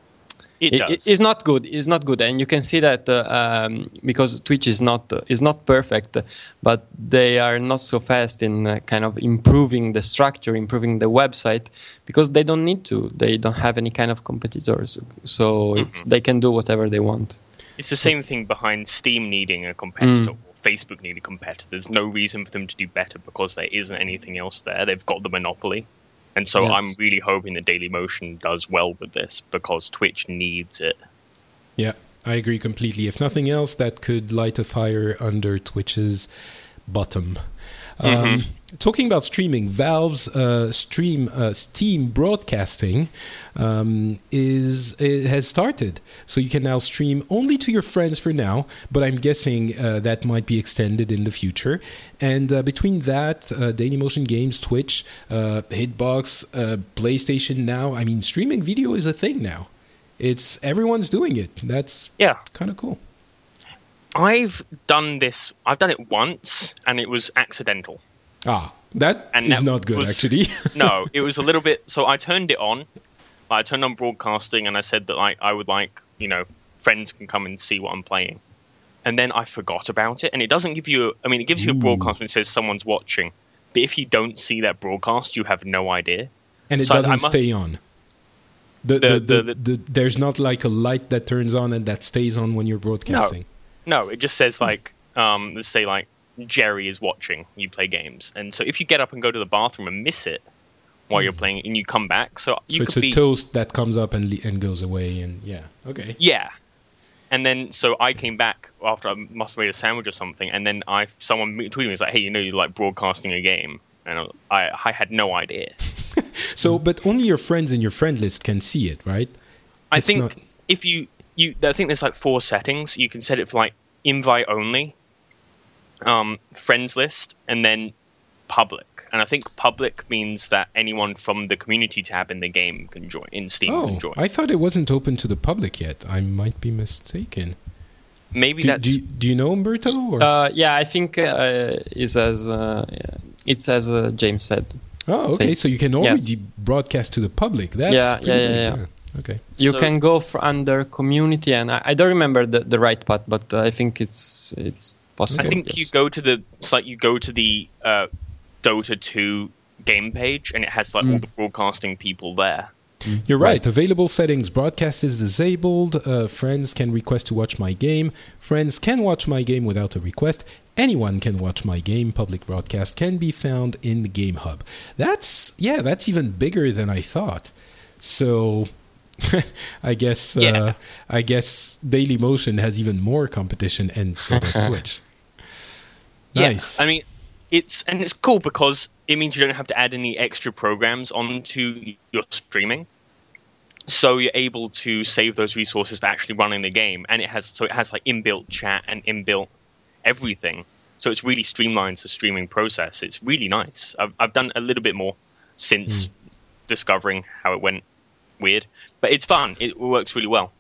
It, it- it's not good. It's not good, and you can see that uh, um, because Twitch is not uh, is not perfect, but they are not so fast in uh, kind of improving the structure, improving the website, because they don't need to. They don't have any kind of competitors, so it's they can do whatever they want. It's the same thing behind Steam needing a competitor Mm. or Facebook needing a competitor. There's no reason for them to do better because there isn't anything else there. They've got the monopoly. And so Yes. I'm really hoping that Dailymotion does well with this because Twitch needs it. Yeah, I agree completely. If nothing else, that could light a fire under Twitch's bottom. Um, talking about streaming, Valve's uh, stream uh, Steam broadcasting um, is it has started, so you can now stream only to your friends for now. But I'm guessing uh, that might be extended in the future. And uh, between that, uh, Dailymotion Games, Twitch, uh, Hitbox, uh, PlayStation Now, I mean, streaming video is a thing now. It's everyone's doing it. That's Yeah. kind of cool. I've done this, I've done it once and it was accidental. Ah, that And is that not good, was- actually. no, it was a little bit. So I turned it on. I turned on broadcasting, and I said that like I would like you know friends can come and see what I'm playing. And then I forgot about it, and it doesn't give you. I mean, it gives you a broadcast when it says someone's watching, but if you don't see that broadcast, you have no idea. and it So doesn't must- stay on. The, The- the, the, the- the, there's not like a light that turns on and that stays on when you're broadcasting. No, it just says like um, let's say like Jerry is watching you play games, and so if you get up and go to the bathroom and miss it while you're playing, and you come back, so you So it's a be toast that comes up and le- and goes away, and yeah, okay. Yeah. And then so I came back after I must have made a sandwich or something, and then I someone tweeted me was like, "Hey, you know, you're like broadcasting a game," and I I had no idea. So, but only your friends in your friend list can see it, right? I It's think not- if you you I think there's like four settings. You can set it for like invite only, um, friends list, and then public. And I think public means that anyone from the community tab in the game can join in Steam Oh, can join. I thought it wasn't open to the public yet. I might be mistaken. Maybe Do, that's do, do you know Umberto? Or? Uh, yeah, I think uh, it's as uh, it's as uh, James said. oh, okay. say- So you can already broadcast to the public. That's Yeah, pretty yeah, good, yeah, yeah. Okay. You So- can go for under community, and I, I don't remember the, the right path, but uh, I think it's it's possible. I think yes. you go to the it's like you go to the uh, Dota 2 game page and it has like Mm. all the broadcasting people there. You're right. Right. Available settings. Broadcast is disabled. Uh, friends can request to watch my game. Friends can watch my game without a request. Anyone can watch my game. Public broadcast can be found in the Game Hub. That's yeah. That's even bigger than I thought. So, I guess uh, Yeah. I guess Dailymotion has even more competition, and so does Twitch. Nice. Yeah, I mean, it's and it's cool because it means you don't have to add any extra programs onto your streaming. So you're able to save those resources to actually running the game, and it has so it has like inbuilt chat and inbuilt everything. So it's really streamlines the streaming process. It's really nice. I've I've done a little bit more since discovering how it went weird, but it's fun. It works really well.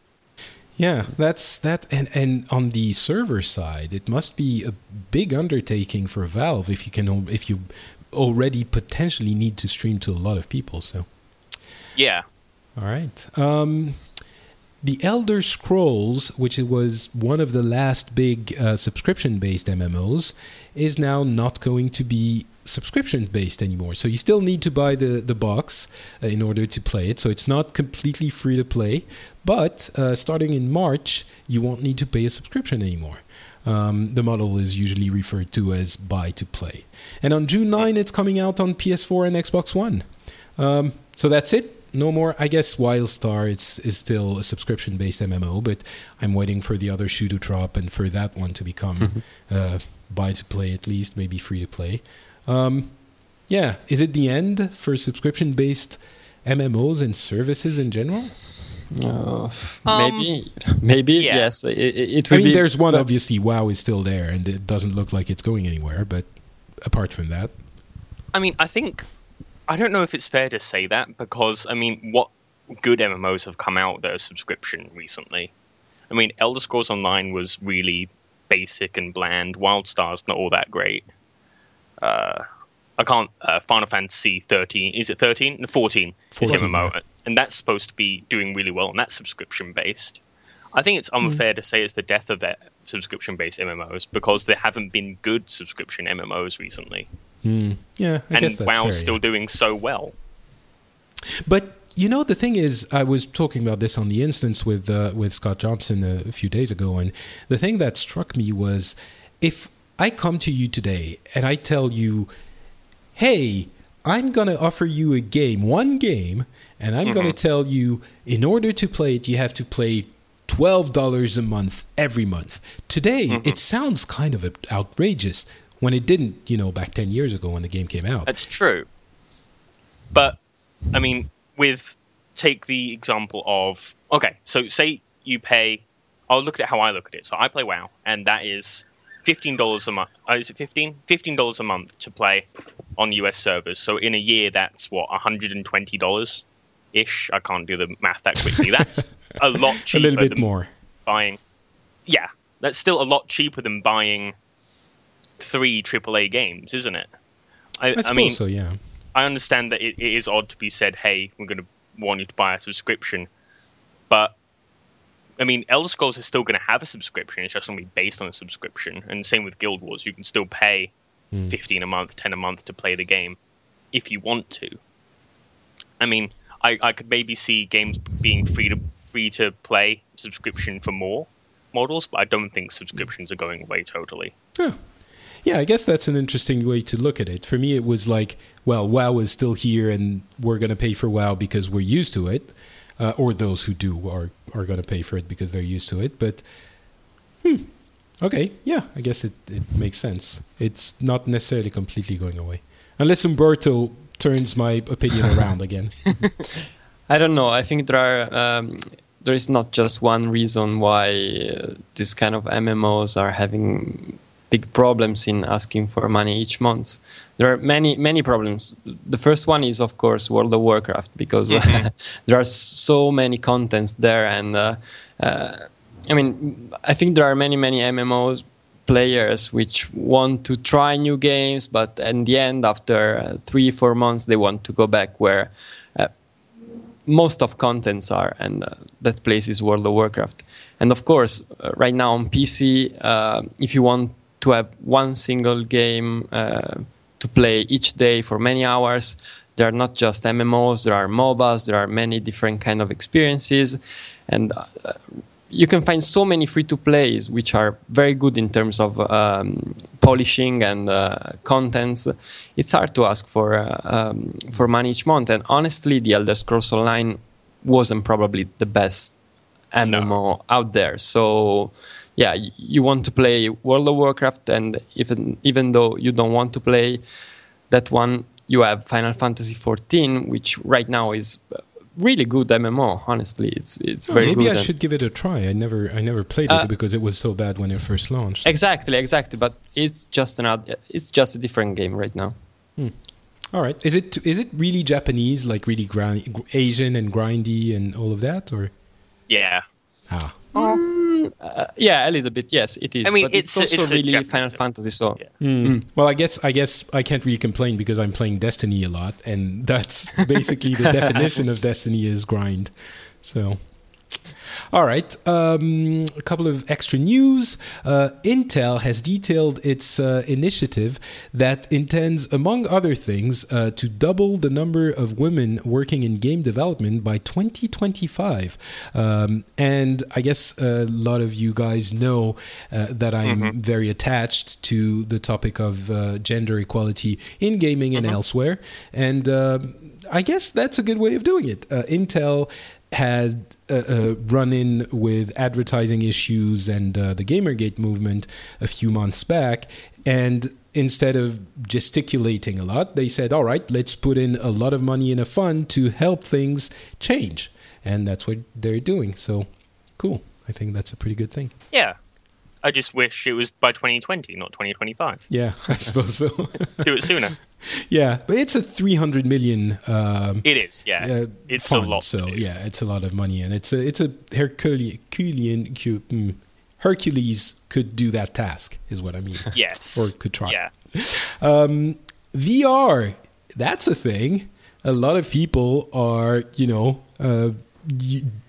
Yeah, that's that, and and on the server side, it must be a big undertaking for Valve if you can if you already potentially need to stream to a lot of people. So, yeah. All right. Um, the Elder Scrolls, which was one of the last big uh, subscription-based MMOs, is now not going to be subscription-based anymore. So you still need to buy the the box uh, in order to play it. So it's not completely free to play, but uh, starting in March, you won't need to pay a subscription anymore. Um, the model is usually referred to as buy to play. And on June 9, it's coming out on PS4 and Xbox One. Um, so that's it. No more. I guess Wildstar is, is still a subscription based MMO, but I'm waiting for the other shoe to drop and for that one to become uh, buy to play at least, maybe free to play. Um, yeah, is it the end for subscription based MMOs and services in general? Uh, maybe, um, maybe yeah. yes. It, it, I mean, be, there's one obviously. WoW is still there, and it doesn't look like it's going anywhere. But apart from that, I mean, I think I don't know if it's fair to say that because I mean, what good MMOs have come out that are subscription recently? I mean, Elder Scrolls Online was really basic and bland. WildStar's not all that great. Uh, I can't. Uh, Final Fantasy 13 is it 13? 14, 14 is MMO, yeah. and that's supposed to be doing really well, and that's subscription based. I think it's unfair mm. to say it's the death of that subscription based MMOs because there haven't been good subscription MMOs recently. Mm. Yeah, I and WoW's fair, still yeah. doing so well. But you know, the thing is, I was talking about this on the instance with uh, with Scott Johnson a, a few days ago, and the thing that struck me was if I come to you today and I tell you hey, I'm going to offer you a game, one game, and I'm mm-hmm. going to tell you in order to play it, you have to play $12 a month every month. Today, mm-hmm. it sounds kind of outrageous when it didn't, you know, back 10 years ago when the game came out. That's true. But, I mean, with, take the example of, okay, so say you pay, I'll look at how I look at it. So I play WoW, and that is fifteen dollars a month. Uh, is it fifteen? Fifteen dollars a month to play on US servers. So in a year, that's what hundred and twenty dollars ish. I can't do the math that quickly. That's a lot cheaper. a little bit more. Buying, yeah, that's still a lot cheaper than buying three AAA games, isn't it? I, I, I mean, so. Yeah. I understand that it, it is odd to be said, "Hey, we're going to want you to buy a subscription," but I mean, Elder Scrolls is still going to have a subscription. It's just going to be based on a subscription. And same with Guild Wars. You can still pay mm. 15 a month, 10 a month to play the game if you want to. I mean, I, I could maybe see games being free to free to play subscription for more models, but I don't think subscriptions are going away totally. Yeah. Yeah, I guess that's an interesting way to look at it. For me, it was like, well, WoW is still here, and we're going to pay for WoW because we're used to it uh, or those who do are are going to pay for it because they're used to it. But hmm, okay, yeah, I guess it it makes sense. It's not necessarily completely going away, unless Umberto turns my opinion around again. I don't know. I think there are. Um, there is not just one reason why uh, this kind of MMOs are having big problems in asking for money each month. There are many many problems. The first one is of course World of Warcraft because mm-hmm. there are so many contents there, and uh, uh, I mean I think there are many many MMOs players which want to try new games, but in the end, after uh, three four months, they want to go back where uh, most of contents are, and uh, that place is World of Warcraft. And of course, uh, right now on PC, uh, if you want to have one single game uh, to play each day for many hours. There are not just MMOs, there are MOBAs, there are many different kind of experiences, and uh, you can find so many free to plays which are very good in terms of um, polishing and uh, contents. It's hard to ask for uh, um, for money each month, and honestly, the Elder Scrolls Online wasn't probably the best MMO no. out there. So yeah, you want to play World of Warcraft, and even even though you don't want to play that one, you have Final Fantasy XIV, which right now is really good MMO. Honestly, it's it's oh, very maybe good. Maybe I should give it a try. I never I never played uh, it because it was so bad when it first launched. Exactly, exactly. But it's just another. It's just a different game right now. Hmm. All right. Is it is it really Japanese, like really grind, Asian and grindy and all of that, or? Yeah, Ah. Mm, uh, yeah, a little bit. Yes, it is. I mean, but it's, it's a- also it's really Japanese- Final Fantasy. So Yeah. Well, I guess I guess I can't really complain because I'm playing Destiny a lot, and that's basically the definition of Destiny is grind. So, all right, um, a couple of extra news. Uh, Intel has detailed its uh, initiative that intends, among other things, uh, to double the number of women working in game development by 2025. Um, and I guess a lot of you guys know uh, that I'm very attached to the topic of uh, gender equality in gaming and elsewhere. And um I guess that's a good way of doing it. Uh, Intel had uh, uh, run in with advertising issues and uh, the Gamergate movement a few months back. And instead of gesticulating a lot, they said, all right, let's put in a lot of money in a fund to help things change. And that's what they're doing. So cool. I think that's a pretty good thing. Yeah. I just wish it was by 2020, not 2025. Yeah, I suppose so. Do it sooner. Yeah, but it's a 300 million um, It is, yeah. uh, it's fund, a lot. So yeah, it's a lot of money, and it's a it's a Herculean Herculean mm, Hercules could do that task, is what I mean. Yes. Or could try. Yeah. Um, VR, that's a thing. A lot of people are, you know, uh,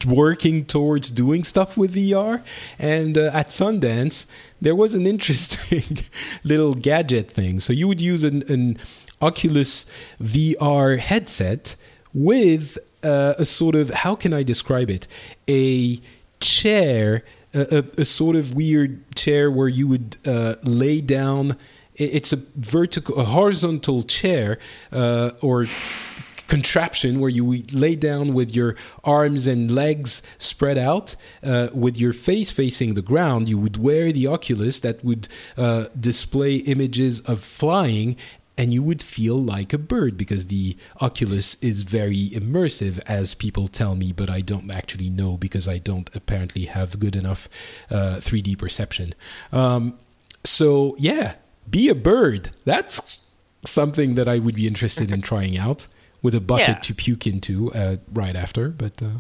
working towards doing stuff with VR. And uh, at Sundance, there was an interesting little gadget thing. So you would use an, an Oculus VR headset with uh, a sort of, how can I describe it? A chair, a, a, sort of weird chair where you would uh, lay down it's a vertical, a horizontal chair uh, or contraption where you lay down with your arms and legs spread out, uh, with your face facing the ground. You would wear the Oculus that would uh, display images of flying. And you would feel like a bird because the Oculus is very immersive, as people tell me, but I don't actually know because I don't apparently have good enough uh, 3D perception. Um, so yeah, be a bird. That's something that I would be interested in trying out with a bucket Yeah. to puke into uh, right after. But uh,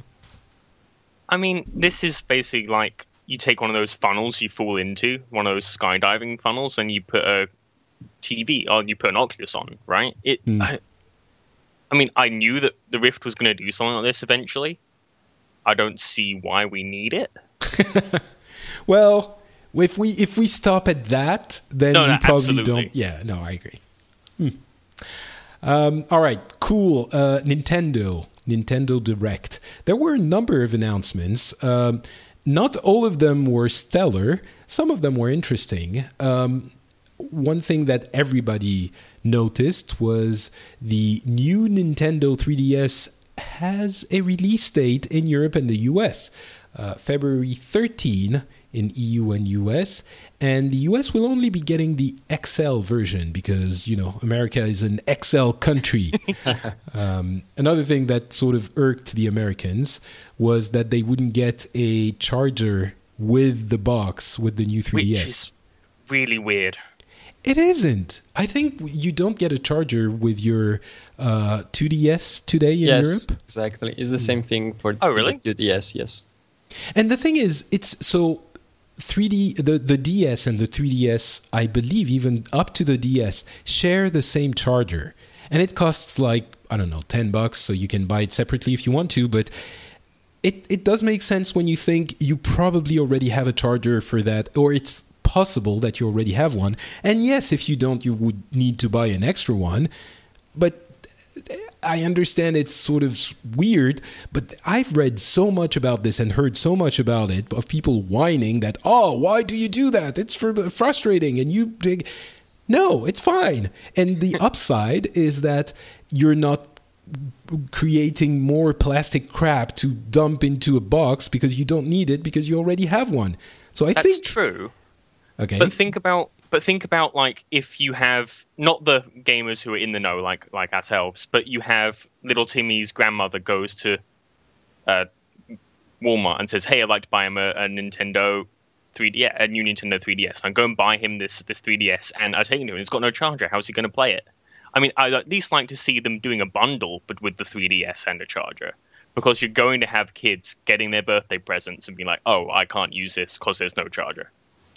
I mean, this is basically like you take one of those funnels you fall into, one of those skydiving funnels, and you put a TV or you put an Oculus on, right? It. Hmm. I, I mean, I knew that the Rift was going to do something like this eventually. I don't see why we need it. well, if we if we stop at that, then No, we no, probably absolutely. don't. Yeah, no, I agree. Hmm. Um, all right, cool. Uh, Nintendo, Nintendo Direct. There were a number of announcements. Um, not all of them were stellar. Some of them were interesting. Um, one thing that everybody noticed was the new Nintendo 3DS has a release date in Europe and the US, uh, February 13 in EU and US, and the US will only be getting the XL version because you know America is an XL country. um, another thing that sort of irked the Americans was that they wouldn't get a charger with the box with the new 3DS. which is really weird. It isn't. I think you don't get a charger with your uh, 2DS today in yes, Europe. exactly. It's the same thing for Oh, really? the DS. Yes. And the thing is, it's so 3D, the, the DS and the 3DS, I believe even up to the DS, share the same charger. And it costs like, I don't know, 10 bucks, so you can buy it separately if you want to, but it, it does make sense when you think you probably already have a charger for that, or it's possible that you already have one. And yes, if you don't, you would need to buy an extra one. But I understand it's sort of weird, but I've read so much about this and heard so much about it of people whining that, oh, why do you do that? It's frustrating. And you dig. No, it's fine. And the upside is that you're not creating more plastic crap to dump into a box because you don't need it because you already have one. So I That's think That's true. okay. But think about but think about like if you have not the gamers who are in the know like like ourselves, but you have little Timmy's grandmother goes to uh, Walmart and says, "Hey, I'd like to buy him a, a Nintendo 3DS, a new Nintendo 3DS. I go and buy him this this 3DS, and I take it to him. It's got no charger. How's he going to play it? I mean, I'd at least like to see them doing a bundle, but with the 3DS and a charger. because you're going to have kids getting their birthday presents and be like, "Oh, I can't use this because there's no charger."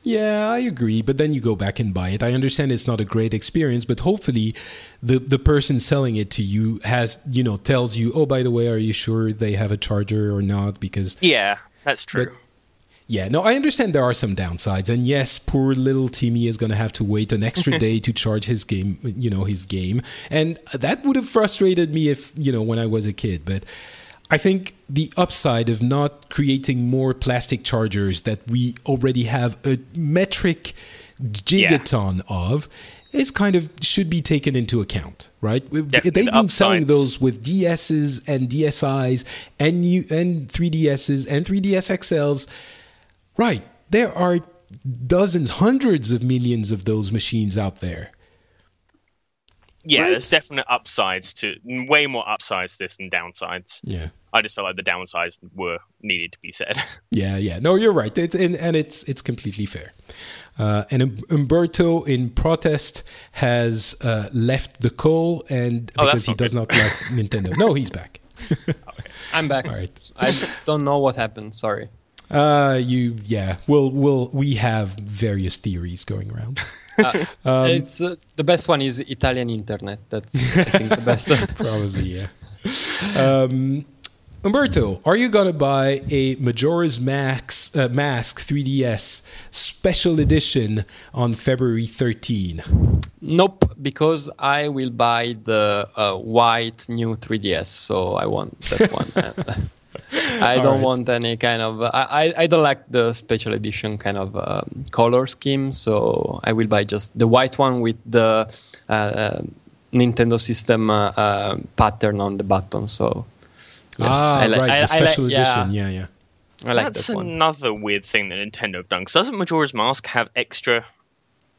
Yeah, I agree, but then you go back and buy it. I understand it's not a great experience, but hopefully the the person selling it to you has, you know, tells you, "Oh, by the way, are you sure they have a charger or not?" because Yeah, that's true. But- Yeah, no, I understand there are some downsides, and yes, poor little Timmy is going to have to wait an extra day to charge his game, you know, his game, and that would have frustrated me if you know when I was a kid. But I think the upside of not creating more plastic chargers that we already have a metric gigaton of is kind of should be taken into account, right? Definitely They've the been selling those with DSs and DSIs and U- and 3DSs and 3DS XLs. Right. There are dozens, hundreds of millions of those machines out there. Yeah, right? there's definite upsides to way more upsides to this than downsides. Yeah. I just felt like the downsides were needed to be said. Yeah, yeah. No, you're right. It, and, and it's it's completely fair. Uh, and Um- Umberto, in protest, has uh, left the call, and Oh, because he does good. not like Nintendo. No, he's back. I'm back. All right. I don't know what happened. Sorry. Uh, you, yeah. We'll, we'll, we have various theories going around. Uh, it's uh, the best one is Italian internet. That's I think the best. Probably, yeah. Um, Umberto, are you gonna buy a Majora's Max uh, Mask 3DS special edition on February 13? nope, because I will buy the uh, white new 3DS, so I want that one. And I All don't right. want any kind of. I, I, I don't like the special edition kind of um, color scheme, so I will buy just the white one with the uh, uh, Nintendo system uh, uh, pattern on the button. So yes, ah, I like- right, I- the I like- special yeah, edition. Yeah, yeah. I like That's that one. another weird thing that Nintendo have done. Because doesn't Majora's Mask have extra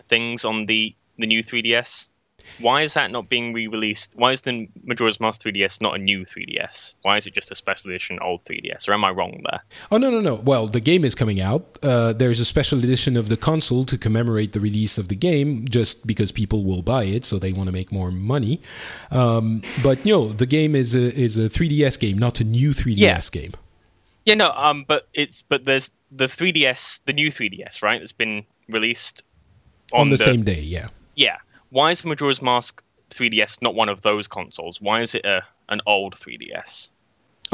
things on the the new 3DS? Why is that not being re-released? Why is the Majora's Mask 3DS not a new 3DS? Why is it just a special edition old 3DS? Or am I wrong there? Oh no, no, no. Well, the game is coming out. Uh, there's a special edition of the console to commemorate the release of the game, just because people will buy it, so they want to make more money. Um, but you know, the game is a is a 3DS game, not a new 3DS Yeah. game. Yeah, no, um, but it's but there's the 3DS, the new 3DS, right? That's been released On, the, same day, yeah. Yeah. Why is Majora's Mask 3DS not one of those consoles? Why is it a an old 3DS?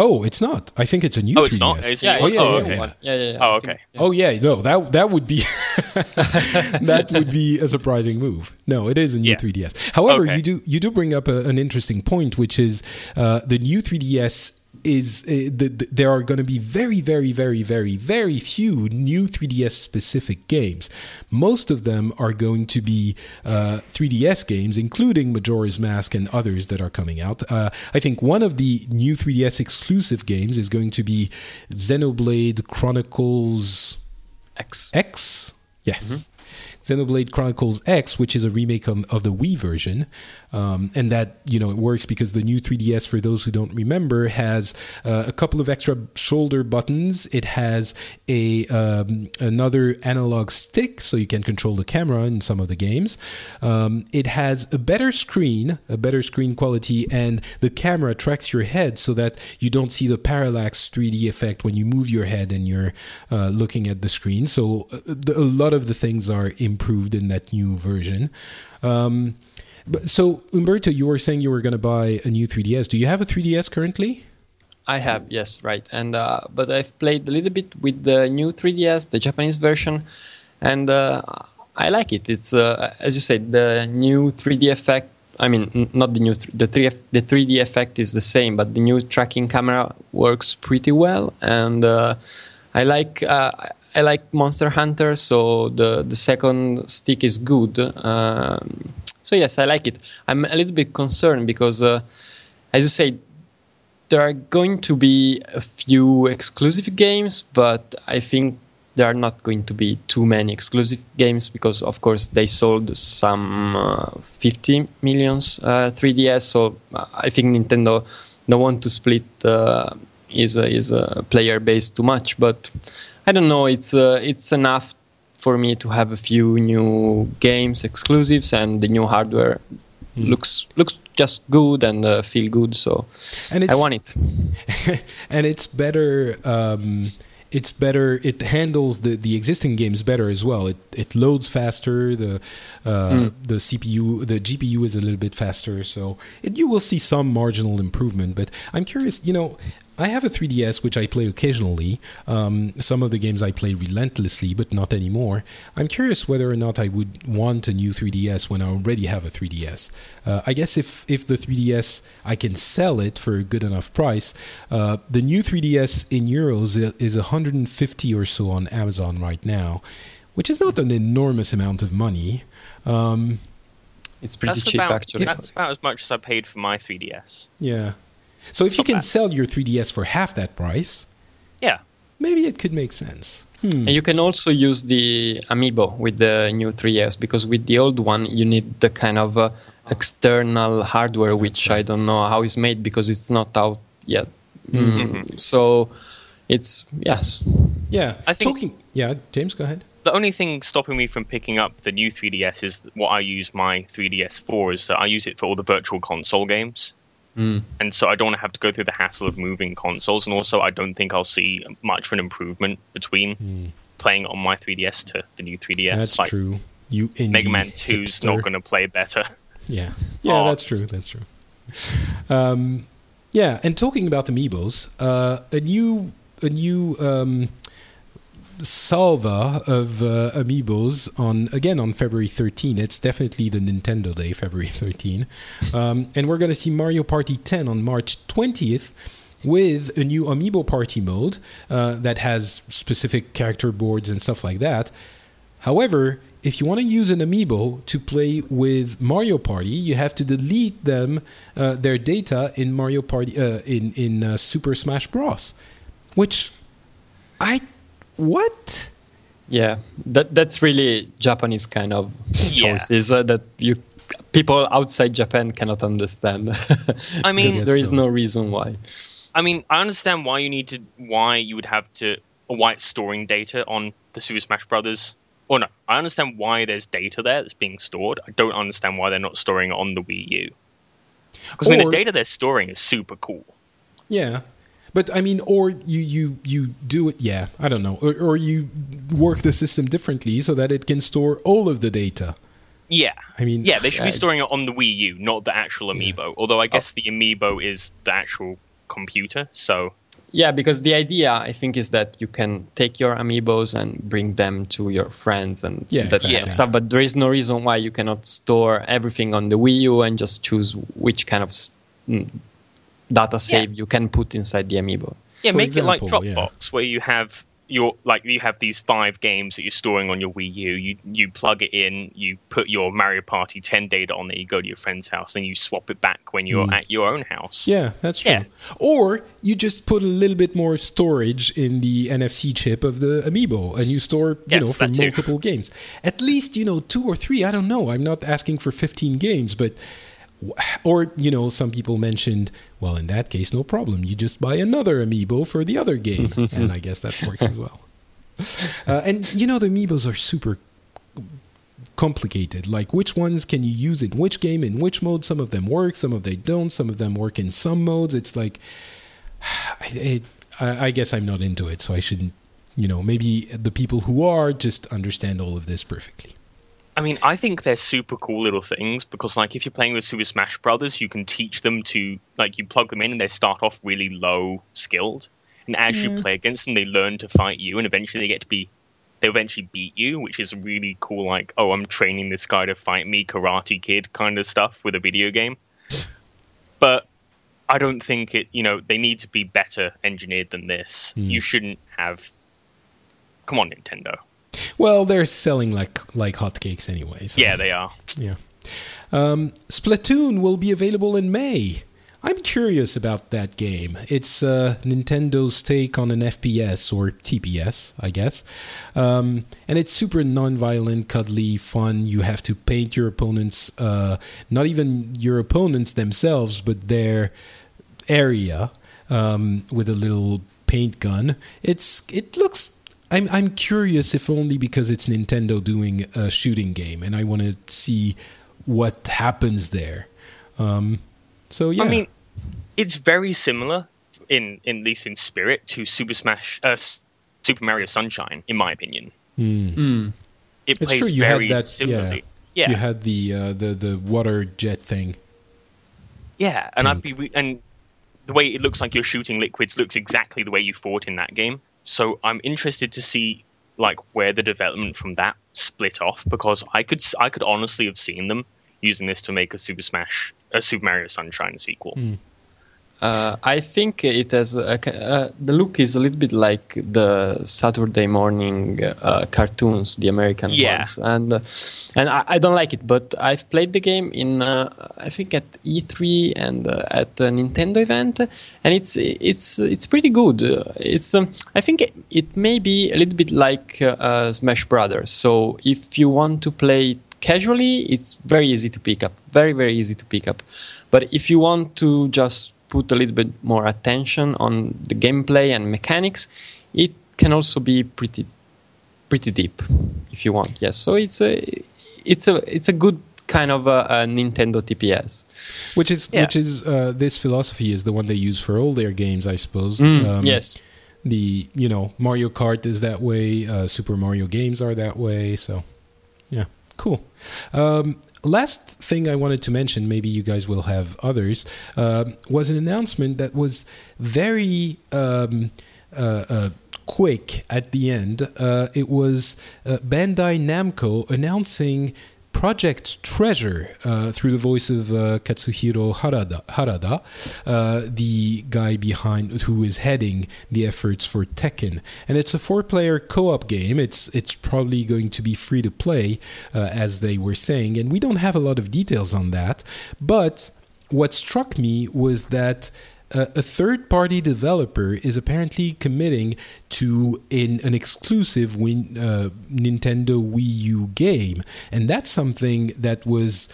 Oh, it's not. I think it's a new Oh, 3DS. it's not? Is it- Yeah, Oh, yeah, the yeah, new yeah. yeah, yeah, yeah. Oh, I think- okay. Oh yeah, no, that that would be that would be a surprising move. No, it is a new Yeah. 3DS. However, Okay. you do you do bring up a, an interesting point, which is uh, the new 3DS is uh, the, the, there are going to be very very very very very few new 3DS specific games. Most of them are going to be uh, 3DS games, including Majora's Mask and others that are coming out. Uh, I think one of the new 3DS exclusive games is going to be Xenoblade Chronicles. X. X. Yes. Xenoblade Chronicles X, which is a remake of, of the Wii version, um, and that you know it works because the new 3DS, for those who don't remember, has uh, a couple of extra shoulder buttons. It has a um, another analog stick, so you can control the camera in some of the games. Um, it has a better screen, a better screen quality, and the camera tracks your head so that you don't see the parallax 3D effect when you move your head and you're uh, looking at the screen. So uh, a lot of the things are improved in that new version. Um, but so Umberto, you were saying you were going to buy a new 3DS. Do you have a 3DS currently? I have, yes, right. And uh, but I've played a little bit with the new 3DS, the Japanese version, and uh, I like it. It's uh, as you said, the new 3D effect. I mean, n- not the new th- the 3 the 3D effect is the same, but the new tracking camera works pretty well, and uh, I like. Uh, I like Monster Hunter, so the the second stick is good. Um, so yes, I like it. I'm a little bit concerned because, uh, as you say, there are going to be a few exclusive games, but I think there are not going to be too many exclusive games because, of course, they sold some uh, 50 millions uh, 3DS. So uh, I think Nintendo don't want to split uh, his uh, his uh, player base too much. But I don't know. It's uh, it's enough for me to have a few new games exclusives and the new hardware looks looks just good and uh, feel good. So And I it's- want it. and it's better. Um, it's better. It handles the, the existing games better as well. It it loads faster. The uh, the CPU, the GPU is a little bit faster. So it, you will see some marginal improvement. But I'm curious. You know, I have a 3DS which I play occasionally. Um, some of the games I play relentlessly, but not anymore. I'm curious whether or not I would want a new 3DS when I already have a 3DS. Uh, I guess if if the 3DS I can sell it for a good enough price, uh, the new 3DS in euros is 150 or so on Amazon right now, which is not an enormous amount of money. Um, It's pretty That's cheap about, actually. That's about as much as I paid for my 3DS. yeah. So if you Not can sell your 3DS for half that price, Yeah. maybe it could make sense. Hmm. And you can also use the Amiibo with the new 3DS because with the old one you need the kind of uh, external hardware which I don't know how it's made because it's not out yet. Mm, So it's yes. Yeah. I think- Talking. Yeah, James, go ahead. The only thing stopping me from picking up the new 3DS is what I use my 3DS for is that I use it for all the virtual console games. Mm. And so I don't want to have to go through the hassle of moving consoles. And also, I don't think I'll see much of an improvement between playing on my 3DS to the new 3DS. That's like, true. You Mega Man 2 is not going to play better. Yeah, yeah, Oh, that's true. That's true. Um, yeah, and talking about amiibos, uh, a new a new um, salva of uh, amiibos on again on February 13. It's definitely the Nintendo Day, February 13, um, and we're going to see Mario Party 10 on March 20th. With a new amiibo party mode uh, that has specific character boards and stuff like that, However, if you want to use an amiibo to play with Mario Party, you have to delete them uh, their data in Mario Party uh, in in uh, Super Smash Bros. Which I what? Yeah, that that's really Japanese kind of Yeah. choice. Uh, that you people outside Japan cannot understand. I mean- there is no reason why. I mean, I understand why you need to, why you would have to, why it's storing data on the Super Smash Brothers. Or no, I understand why there's data there that's being stored. I don't understand why they're not storing it on the Wii U. Because I mean, the data they're storing is super cool. Yeah. But I mean, or you you you do it. Yeah, I don't know, or, or you work the system differently so that it can store all of the data. Yeah. I mean, Yeah, they should Yeah, be storing it on the Wii U, not the actual amiibo. Although I guess the amiibo is the actual computer, so Yeah, because the idea I think is that you can take your amiibos and bring them to your friends and Yeah, that kind exactly. of stuff. But there is no reason why you cannot store everything on the Wii U and just choose which kind of s- mm, data save you can put inside the amiibo. Yeah, For make it like example, yeah. Dropbox, where you have your like you have these five games that you're storing on your Wii U. You you plug it in, you put your Mario Party 10 data on there. You go to your friend's house, and you swap it back when you're hmm. at your own house. Yeah, that's true. Yeah. Or you just put a little bit more storage in the NFC chip of the amiibo and you store, you Yes, know, for multiple games. At least, you know, two or three. I don't know. I'm not asking for 15 games, but or you know, some people mentioned, well, in that case, no problem. You just buy another amiibo for the other game, and I guess that works as well. Uh, and you know, the amiibos are super complicated. Like, which ones can you use in which game, in which mode? Some of them work, some of they don't. Some of them work in some modes. It's like, I, I, I guess I'm not into it, so I shouldn't. You know, maybe the people who are just understand all of this perfectly. I mean, I think they're super cool little things because, like, if you're playing with Super Smash Brothers, you can teach them to, like, you plug them in and they start off really low skilled. And as you mm. play against them, they learn to fight you and eventually they get to be, they eventually beat you, which is really cool. Like, oh, I'm training this guy to fight me, Karate Kid kind of stuff with a video game. But I don't think it, you know, they need to be better engineered than this. You mm. shouldn't have. Come on, Nintendo. Well, they're selling like like hotcakes anyway. So. Yeah, they are. Yeah. Um, Splatoon will be available in May. I'm curious about that game. It's uh, Nintendo's take on an FPS or TPS, I guess. Um, and it's super non-violent, cuddly, fun. You have to paint your opponents, uh, not even your opponents themselves, but their area um, with a little paint gun. It's it looks. I'm I'm curious if only because it's Nintendo doing a shooting game, and I want to see what happens there. Um, so yeah, I mean, it's very similar in, in at least in spirit to Super Smash, uh, Super Mario Sunshine, in my opinion. Mm. It it's plays true. You very had that. similarly. Yeah, Yeah, you had the uh, the the water jet thing. yeah, and I'd Paint. be and the way it looks like you're shooting liquids looks exactly the way you fought in that game. So I'm interested to see like where the development from that split off because I could I could honestly have seen them using this to make a Super Smash a Super Mario Sunshine sequel. Hmm. Uh, I think it has a, uh, the look is a little bit like the Saturday morning uh, cartoons, the American Yeah. ones, and uh, and I, I don't like it. But I've played the game in uh, I think at E3 and uh, at a Nintendo event, and it's it's it's pretty good. Uh, It's um, I think it, it may be a little bit like uh, uh, Smash Brothers. So if you want to play it casually, it's very easy to pick up. Very very easy to pick up. But if you want to just put a little bit more attention on the gameplay and mechanics, it can also be pretty pretty deep if you want. Yes, so it's a it's a it's a good kind of a, a Nintendo TPS. Which is Yeah. which is uh, this philosophy is the one they use for all their games, I suppose. Mm, Um, yes. The you know Mario Kart is that way. Uh, Super Mario games are that way. So yeah, cool. Um, last thing I wanted to mention, maybe you guys will have others, uh, was an announcement that was very. Um, uh, uh, quick at the end. Uh, it was uh, Bandai Namco announcing Project Treasure uh, through the voice of uh, Katsuhiro Harada, Harada uh, the guy behind who is heading the efforts for Tekken. And it's a four-player co-op game. It's it's probably going to be free to play, uh, as they were saying, and we don't have a lot of details on that. But what struck me was that uh, a third party developer is apparently committing to in an exclusive win, uh, Nintendo Wii U game. And that's something that was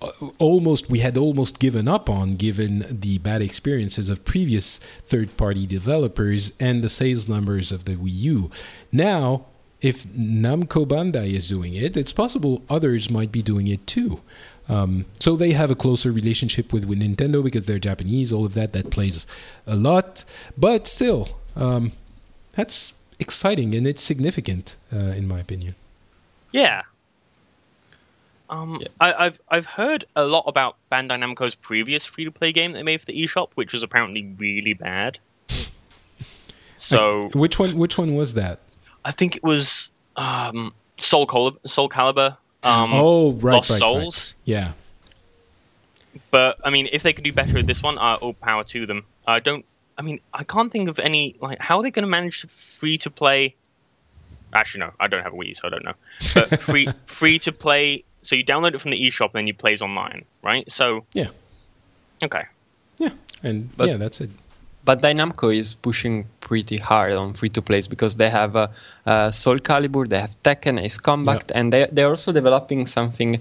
uh, almost we had almost given up on given the bad experiences of previous third party developers and the sales numbers of the Wii U. Now, if Namco Bandai is doing it, it's possible others might be doing it too. Um, so they have a closer relationship with, with Nintendo because they're Japanese, all of that, that plays a lot. But still, um, that's exciting and it's significant, uh, in my opinion. Yeah. Um, Yeah. I, I've I've heard a lot about Bandai Namco's previous free to play game they made for the eShop, which was apparently really bad. So Which one? Which one was that? I think it was um, Soul Calibur, Soul Calibur. Um, oh, right, Lost right, Souls. right. Yeah. But I mean, if they could do better with this one, uh, all power to them. I don't. I mean, I can't think of any. Like, how are they going to manage free to play? Actually, no, I don't have a Wii, so I don't know. But free free to play. So you download it from the eShop, and then you plays online, right? So Yeah. okay, Yeah. And But- yeah, that's it. But Dynamco is pushing pretty hard on free to plays because they have uh, uh, Soul Calibur, they have Tekken, Ace Combat, and they they're also developing something.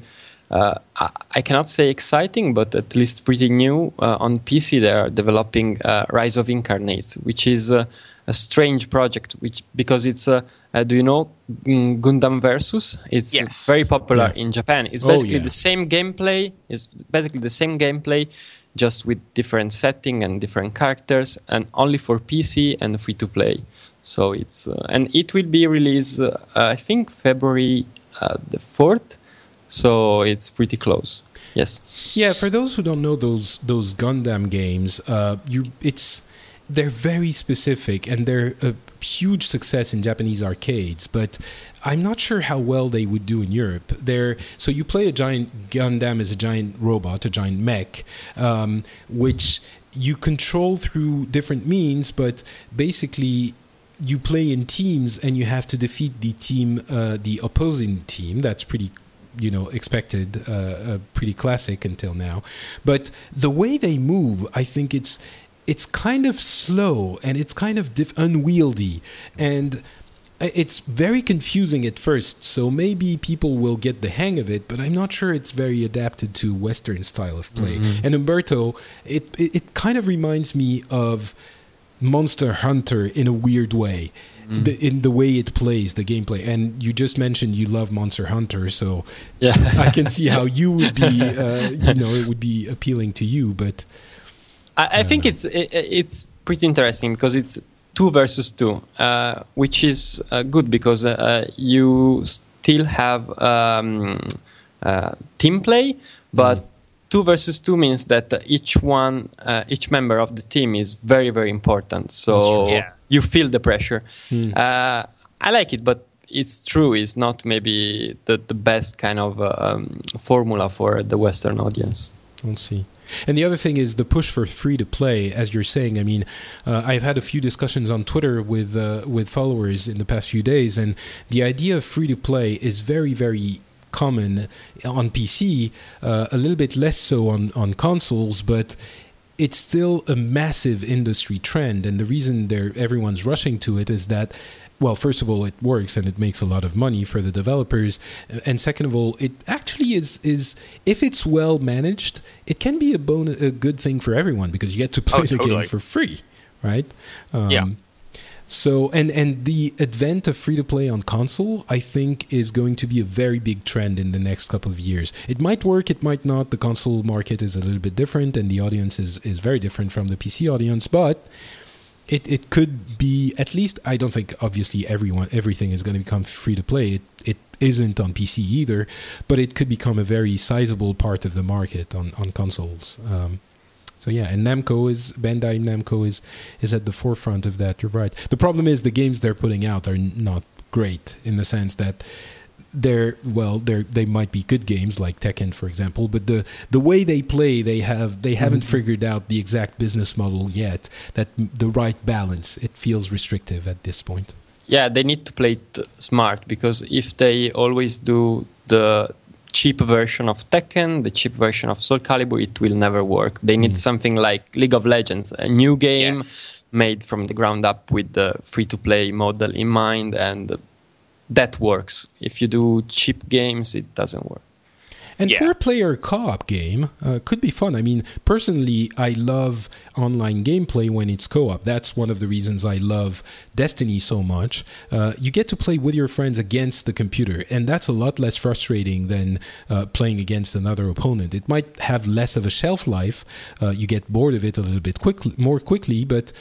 Uh, I, I cannot say exciting, but at least pretty new uh, on PC. They are developing uh, Rise of Incarnates, which is uh, a strange project. Which because it's uh, uh, do you know mm, Gundam Versus? It's Yes. very popular Yeah. in Japan. It's Oh, basically yeah. the same gameplay. It's basically the same gameplay, just with different setting and different characters, and only for PC and free to play. So it's uh, and it will be released, uh, I think February uh, the fourth. So it's pretty close. Yes. Yeah, for those who don't know those those Gundam games, uh, you it's they're very specific and they're a huge success in Japanese arcades, but I'm not sure how well they would do in Europe. They're so you play a giant Gundam as a giant robot, a giant mech, um, which you control through different means, but basically you play in teams and you have to defeat the team, uh, the opposing team. That's pretty you know expected uh, uh, pretty classic until now but the way they move i think it's it's kind of slow and it's kind of diff- unwieldy and it's very confusing at first so maybe people will get the hang of it but i'm not sure it's very adapted to western style of play and umberto it, it it kind of reminds me of Monster Hunter in a weird way. Mm. The, in the way it plays the gameplay, and you just mentioned you love Monster Hunter, so yeah, I can see how you would be, uh, you know, it would be appealing to you. But I, I think it's it, it's pretty interesting because it's two versus two, uh, which is uh, good because uh, you still have um, uh, team play, but mm two versus two means that each one, uh, each member of the team is very, very important. So yeah. you feel the pressure. Uh, I like it, but it's true. It's not maybe the, the best kind of um, formula for the Western audience. We'll see. And the other thing is the push for free to play, as you're saying. I mean, uh, I've had a few discussions on Twitter with uh, with followers in the past few days, and the idea of free to play is very, very common on PC, uh, a little bit less so on, on consoles, but it's still a massive industry trend. And the reason everyone's rushing to it is that well, first of all, it works and it makes a lot of money for the developers, and second of all, it actually is is if it's well managed, it can be a bonus, a good thing for everyone because you get to play oh, the totally. game for free, right? Um, yeah. So and and the advent of free to play on console, I think, is going to be a very big trend in the next couple of years. It might work, it might not. The console market is a little bit different, and the audience is is very different from the PC audience, but. It, it could be at least I don't think obviously everyone everything is going to become free to play. It it isn't on PC either, but it could become a very sizable part of the market on on consoles. Um, so yeah, and Namco is Bandai Namco is is at the forefront of that. You're right. The problem is the games they're putting out are not great in the sense that they're well they're they might be good games like Tekken for example but the the way they play they have they haven't mm-hmm. figured out the exact business model yet that the right balance it feels restrictive at this point yeah they need to play it smart because if they always do the cheap version of Tekken, the cheap version of Soul Calibur, it will never work. They need mm. something like League of Legends, a new game yes. made from the ground up with the free to play model in mind, and that works. If you do cheap games, it doesn't work. And yeah. four player co op game uh, could be fun. I mean, personally, I love online gameplay when it's co op. That's one of the reasons I love Destiny so much. Uh, you get to play with your friends against the computer, and that's a lot less frustrating than uh, playing against another opponent. It might have less of a shelf life. Uh, you get bored of it a little bit quickly, more quickly, but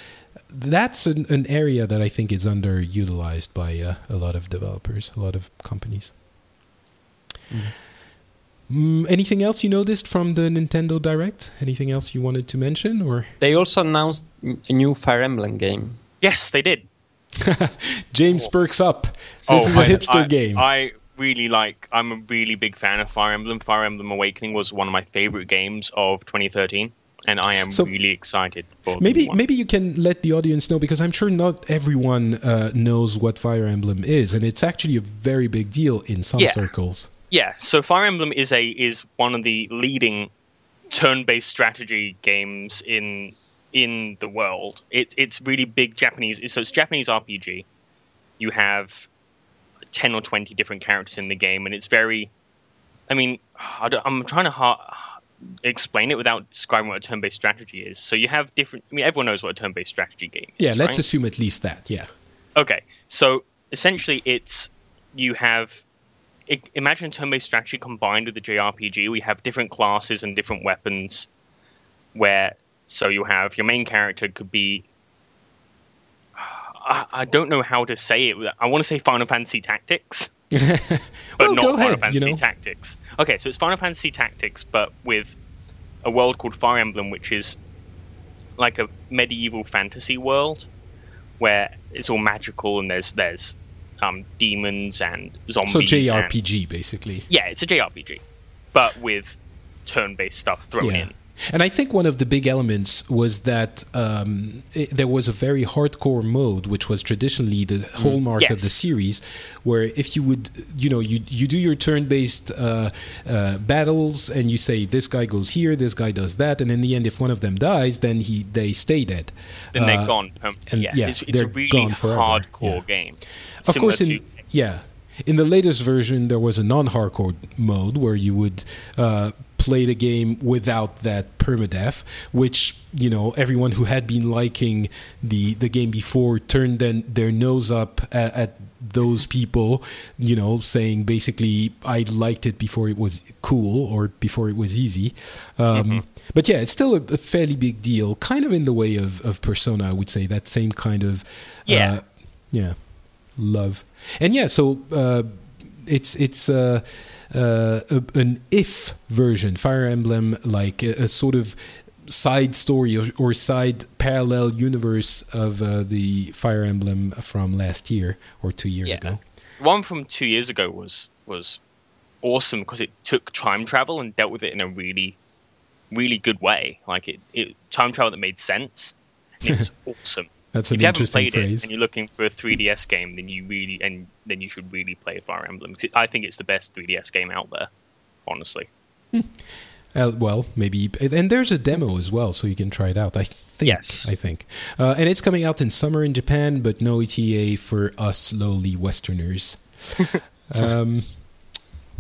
that's an, an, area that I think is underutilized by uh, a lot of developers, a lot of companies. Mm. Mm, anything else you noticed from the Nintendo Direct? Anything else you wanted to mention, or they also announced a new Fire Emblem game? Yes, they did. James oh. perks up. This oh, is a hipster I, game. I really like. I'm a really big fan of Fire Emblem. Fire Emblem Awakening was one of my favorite games of 2013 and I am so really excited for. Maybe maybe you can let the audience know because I'm sure not everyone uh, knows what Fire Emblem is, and it's actually a very big deal in some yeah. circles. Yeah, so Fire Emblem is a is one of the leading turn-based strategy games in in the world. It, it's really big Japanese. So it's Japanese RPG. You have ten or twenty different characters in the game, and it's very. I mean, I am trying to ha- explain it without describing what a turn-based strategy is. So you have different. I mean, everyone knows what a turn-based strategy game is. Yeah, let's right? assume at least that. Yeah. Okay, so essentially, it's you have imagine turn-based strategy combined with the JRPG. We have different classes and different weapons. Where so you have your main character could be. I, I don't know how to say it. I want to say Final Fantasy Tactics, but well, not Final ahead, Fantasy you know. Tactics. Okay, so it's Final Fantasy Tactics, but with a world called Fire Emblem, which is like a medieval fantasy world where it's all magical and there's there's um, demons and zombies. So JRPG, and, basically. Yeah, it's a JRPG, but with turn-based stuff thrown yeah. in. And I think one of the big elements was that um, it, there was a very hardcore mode, which was traditionally the mm. hallmark yes. of the series, where if you would, you know, you you do your turn-based uh, uh, battles, and you say this guy goes here, this guy does that, and in the end, if one of them dies, then he they stay dead. Then uh, they're gone. Um, and yeah, yeah, it's, it's a really hardcore yeah. game of course, in, yeah. In the latest version, there was a non-hardcore mode where you would uh, play the game without that permadeath, which you know everyone who had been liking the the game before turned then their nose up at, at those people, you know, saying basically I liked it before it was cool or before it was easy. Um, mm-hmm. But yeah, it's still a, a, fairly big deal, kind of in the way of, of Persona, I would say that same kind of yeah, uh, yeah, love. And yeah, so uh, it's it's. Uh, uh, a, an if version, Fire Emblem, like a, a sort of side story or, or, side parallel universe of uh, the Fire Emblem from last year or two years yeah. ago. One from two years ago was was awesome because it took time travel and dealt with it in a really, really good way. Like it, it time travel that made sense. And it was awesome. That's an if you interesting haven't played phrase. It and you're looking for a 3DS game, then you really and then you should really play Fire Emblem. I think it's the best 3DS game out there, honestly. Hmm. Uh, well, maybe, and there's a demo as well, so you can try it out. I think. Yes. I think, uh, and it's coming out in summer in Japan, but no ETA for us lowly Westerners. um,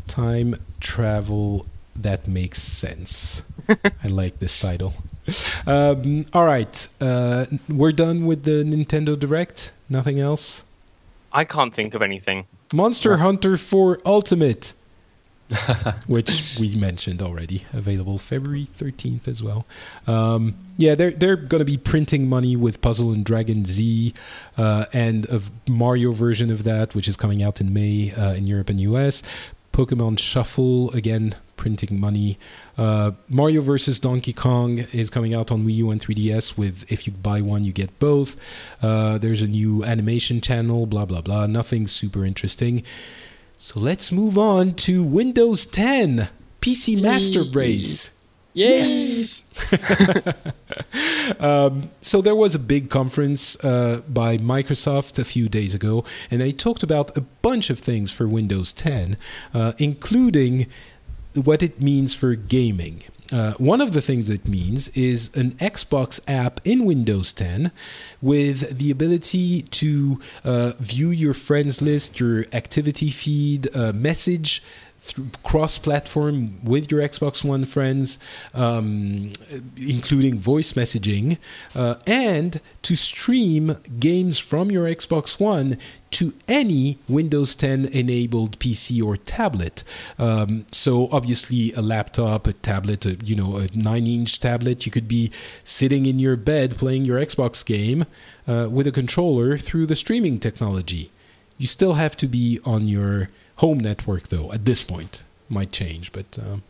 time travel that makes sense. I like this title. Um, all right, uh, we're done with the Nintendo Direct. Nothing else. I can't think of anything. Monster Hunter 4 Ultimate. which we mentioned already, available February 13th as well. Um, yeah, they're they're going to be printing money with Puzzle and Dragon Z, uh, and a Mario version of that, which is coming out in May uh, in Europe and US. Pokemon Shuffle again printing money. Uh, Mario vs Donkey Kong is coming out on Wii U and 3DS. With if you buy one, you get both. Uh, there's a new animation channel. Blah blah blah. Nothing super interesting. So let's move on to Windows 10 PC Master Race. Yes. um, so there was a big conference uh, by Microsoft a few days ago, and they talked about a bunch of things for Windows 10, uh, including what it means for gaming. Uh, one of the things it means is an Xbox app in Windows 10 with the ability to uh, view your friends list, your activity feed, uh, message cross-platform with your Xbox One friends, um, including voice messaging, uh, and to stream games from your Xbox One to any Windows 10 enabled PC or tablet. Um, so obviously, a laptop, a tablet, a, you know, a nine-inch tablet, you could be sitting in your bed playing your Xbox game uh, with a controller through the streaming technology. You still have to be on your home network, though, at this point. Might change, but. Um,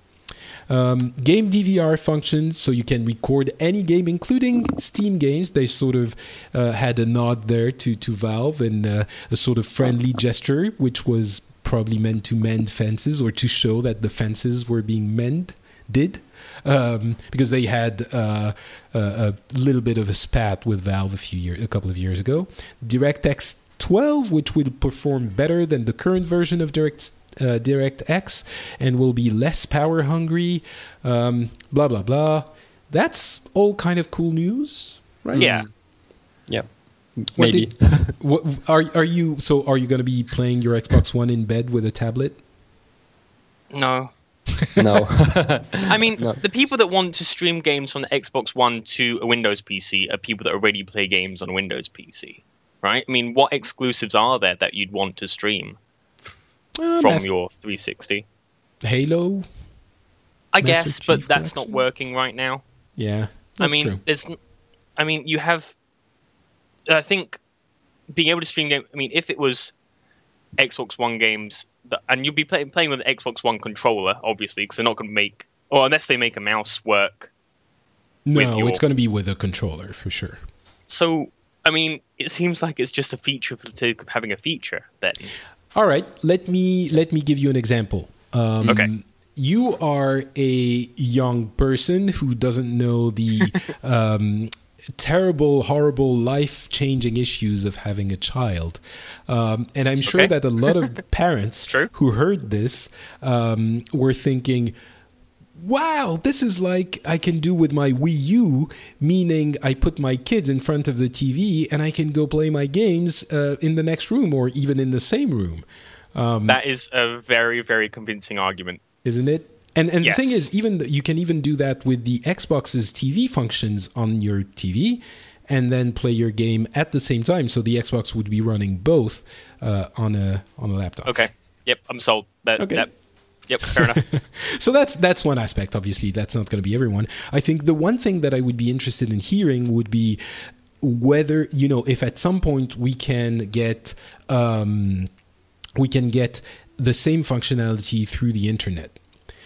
um, game DVR functions, so you can record any game, including Steam games. They sort of uh, had a nod there to, to Valve and uh, a sort of friendly gesture, which was probably meant to mend fences or to show that the fences were being mended. Did um, because they had uh, a, a, little bit of a spat with Valve a few years, a couple of years ago. DirectX 12, which will perform better than the current version of Direct uh, DirectX and will be less power hungry. Um, blah blah blah. That's all kind of cool news, right? Yeah. Yeah. Maybe. Did, what, are are you so? Are you going to be playing your Xbox One in bed with a tablet? No. no. I mean, no. the people that want to stream games from the Xbox One to a Windows PC are people that already play games on a Windows PC right? I mean, what exclusives are there that you'd want to stream uh, from your 360? Halo. I guess, but that's not working right now. Yeah. I mean, true. there's. I mean, you have. I think being able to stream game. I mean, if it was Xbox One games, that, and you'll be play, playing with an Xbox One controller, obviously, because they're not going to make, or unless they make a mouse work. No, your, it's going to be with a controller for sure. So I mean, it seems like it's just a feature for the sake of having a feature. Then, all right, let me let me give you an example. Um, okay. You are a young person who doesn't know the um, terrible, horrible, life changing issues of having a child. Um, and I'm sure okay. that a lot of parents who heard this um, were thinking, wow, this is like I can do with my Wii U, meaning I put my kids in front of the TV and I can go play my games uh, in the next room or even in the same room. Um, that is a very, very convincing argument. Isn't it? And and Yes. the thing is, even you can even do that with the Xbox's TV functions on your TV, and then play your game at the same time. So the Xbox would be running both uh, on a on a laptop. Okay. Yep, I'm sold. That, Okay. that Yep, fair enough. So that's that's one aspect. Obviously, that's not going to be everyone. I think the one thing that I would be interested in hearing would be whether you know if at some point we can get um, we can get the same functionality through the internet.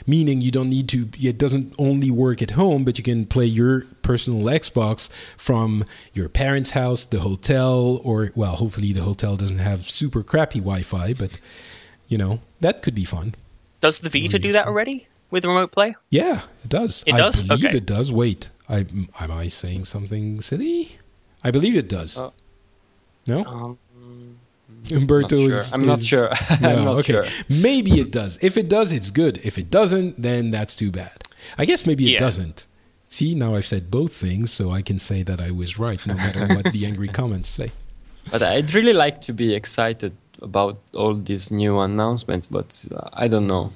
Meaning you don't need to. It doesn't only work at home, but you can play your personal Xbox from your parents' house, the hotel, or well, hopefully the hotel doesn't have super crappy Wi-Fi, but you know that could be fun. Does the Vita do that already with remote play? Yeah, it does. It I does? believe Okay. it does. Wait, I am I saying something silly? I believe it does. Oh. no, Um, Umberto sure. is. I'm not is- sure. I'm not okay. sure. Maybe it does. If it does, it's good. If it doesn't, then that's too bad. I guess maybe it Yeah. doesn't. See, now I've said both things, so I can say that I was right, no matter what the angry comments say. But I'd really like to be excited about all these new announcements, but uh, I don't know.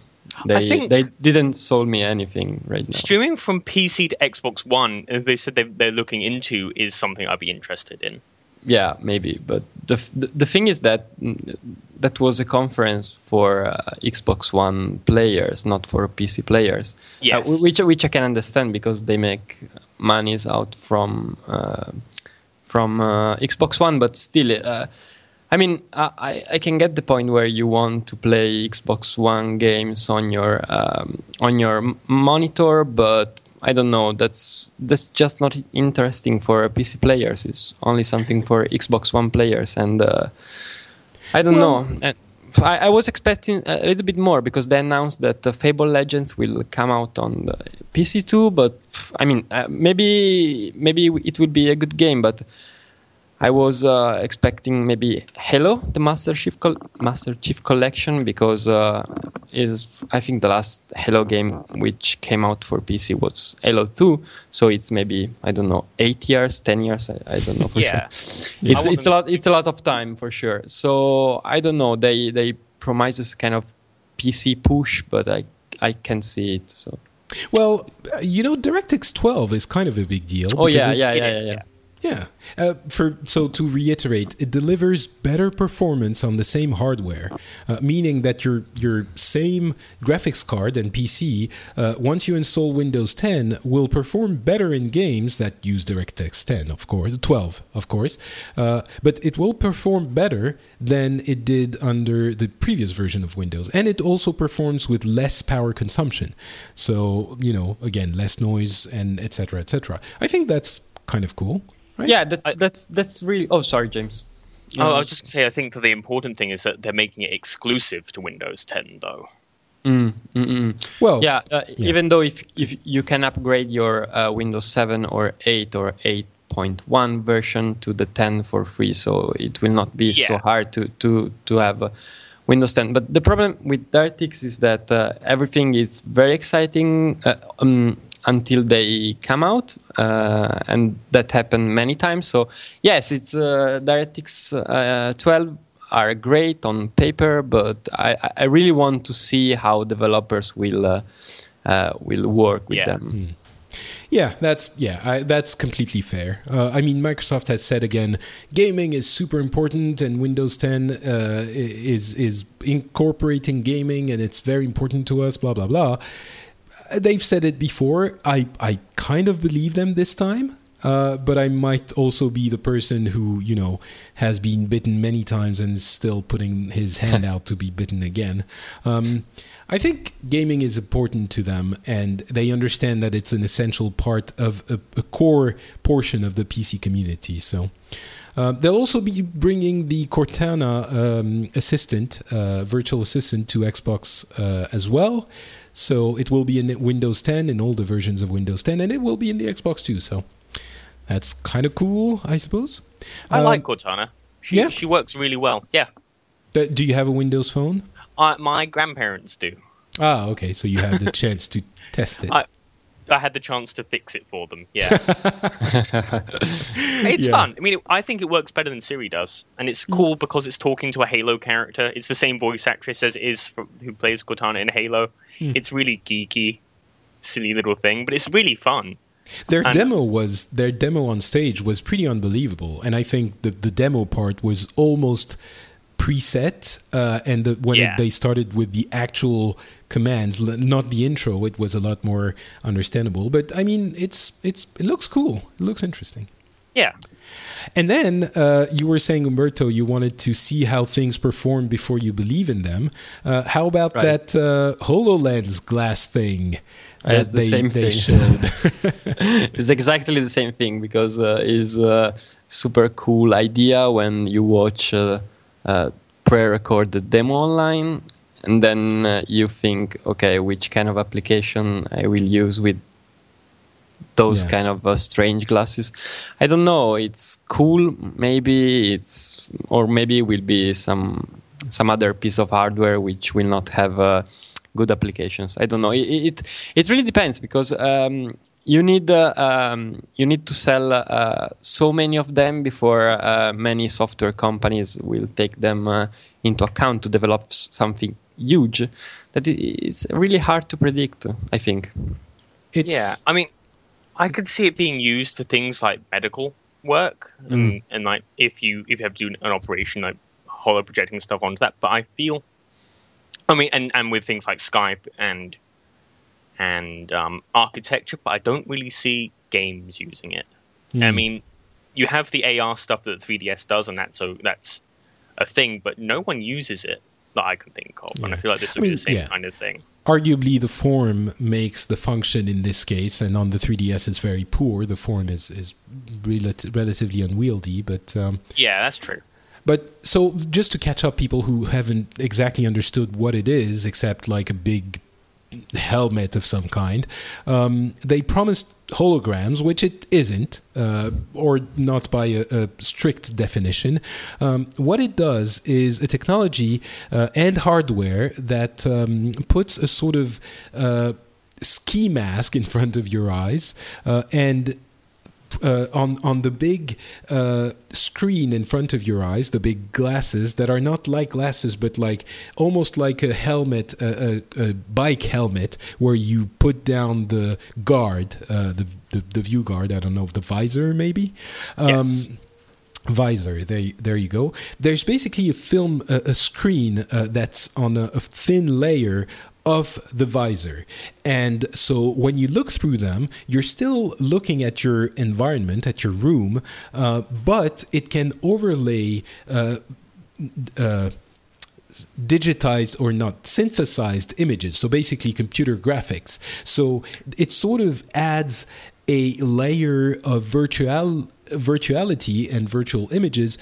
They they didn't sold me anything right now. Streaming from PC to Xbox One, they said they, they're looking into, is something I'd be interested in. Yeah, maybe. But the the, the thing is that mm, that was a conference for uh, Xbox One players, not for PC players. Uh, Yes. wh- which which I can understand because they make monies out from uh, from uh, Xbox One, but still. I mean, I, I- I can get the point where you want to play Xbox One games on your um, on your monitor, but I don't know. That's that's just not interesting for PC players. It's only something for Xbox One players, and uh, I don't Well- know. And I, I was expecting a little bit more because they announced that uh, Fable Legends will come out on the PC too. But I mean, uh, maybe maybe it will be a good game, but. I was uh, expecting maybe Halo, the Master Chief Col- Master Chief Collection, because uh, is I think the last Halo game which came out for PC was Halo 2. So it's maybe I don't know eight years, ten years. I, I don't know for Yeah. sure. I It's it's a lot. It's a lot of time for sure. So I don't know. They they promise this kind of PC push, but I I can see it. So Well, uh, you know, DirectX 12 is kind of a big deal. oh yeah, it- yeah, it yeah, is, yeah, yeah. Yeah. Uh, for so to reiterate, it delivers better performance on the same hardware, uh, meaning that your your same graphics card and PC, uh, once you install Windows 10, will perform better in games that use DirectX 10, of course, 12, of course, uh, but it will perform better than it did under the previous version of Windows, and it also performs with less power consumption. So you know, again, less noise and etc. etc. I think that's kind of cool. Right? Yeah, that's I- that's that's really. Oh, sorry, James. Oh, I was just going to say, I think the important thing is that they're making it exclusive to Windows 10, though. Mm, mm, mm. Well, yeah, uh, yeah. even though if if you can upgrade your uh, Windows 7 or 8 or 8.1 version to the 10 for free, so it will not be so hard to to to have uh, Windows 10. But the problem with DirectX is that uh, everything is very exciting uh, um, until they come out, uh, and that happened many times. So yes, it's uh, DirectX uh, 12 are great on paper, but I, I really want to see how developers will uh, uh, will work with Yeah. them. Yeah, that's yeah, I, that's completely fair. Uh, I mean, Microsoft has said again, gaming is super important, and Windows 10 uh, is is incorporating gaming, and it's very important to us. Blah blah blah. They've said it before. I I kind of believe them this time. Uh, but I might also be the person who, you know, has been bitten many times and is still putting his hand out to be bitten again. Um, I think gaming is important to them, and they understand that it's an essential part of a, a core portion of the PC community. So. Uh, they'll also be bringing the Cortana um, assistant, uh, virtual assistant, to Xbox uh, as well. So it will be in Windows 10 in all the versions of Windows 10, and it will be in the Xbox too. So that's kind of cool, I suppose. I Um, like Cortana. She, yeah. she works really well. Yeah. Do you have a Windows phone? My grandparents do. Ah, okay. So you have the chance to test it. I- I had the chance to fix it for them. Yeah, it's yeah. fun. I mean, it, I think it works better than Siri does, and it's cool mm. because it's talking to a Halo character. It's the same voice actress as it is from, who plays Cortana in Halo. Mm. It's really geeky, silly little thing, but it's really fun. Their and, demo was their demo on stage was pretty unbelievable, and I think the the demo part was almost preset uh, and the, when yeah. it, they started with the actual commands not the intro it was a lot more understandable but i mean it's it's it looks cool it looks interesting yeah and then uh, you were saying umberto you wanted to see how things perform before you believe in them uh, how about right. that uh, hololens glass thing it's the they, same they thing. it's exactly the same thing because uh, it's a super cool idea when you watch uh, pre-recorded demo online and then uh, you think okay which kind of application i will use with those yeah. kind of uh, strange glasses i don't know it's cool maybe it's or maybe it will be some some other piece of hardware which will not have uh, good applications i don't know it it, it really depends because um, you need uh, um, you need to sell uh, so many of them before uh, many software companies will take them uh, into account to develop something huge that it's really hard to predict i think it's yeah i mean i could see it being used for things like medical work mm. and, and like if you if you have to do an operation like holo projecting stuff onto that but i feel i mean and and with things like skype and and um, architecture, but I don't really see games using it. Mm. I mean, you have the AR stuff that the 3DS does, and that's so that's a thing, but no one uses it that I can think of. Yeah. And I feel like this would I mean, be the same yeah. kind of thing. Arguably, the form makes the function in this case, and on the 3DS it's very poor. The form is is relatively unwieldy, but um, yeah, that's true. But so just to catch up people who haven't exactly understood what it is, except like a big helmet of some kind. Um, they promised holograms, which it isn't, uh, or not by a, a strict definition. Um, what it does is a technology uh, and hardware that um, puts a sort of uh, ski mask in front of your eyes uh, and uh, on on the big uh, screen in front of your eyes, the big glasses that are not like glasses, but like almost like a helmet, a, a, a bike helmet, where you put down the guard, uh, the, the, the view guard. I don't know, if the visor maybe. Um, yes visor. There, there you go. There's basically a film, a, a screen uh, that's on a, a, thin layer of the visor. And so when you look through them, you're still looking at your environment, at your room, uh, but it can overlay. Uh, uh, digitized or not synthesized images so basically computer graphics so it sort of adds a layer of virtual virtuality and virtual images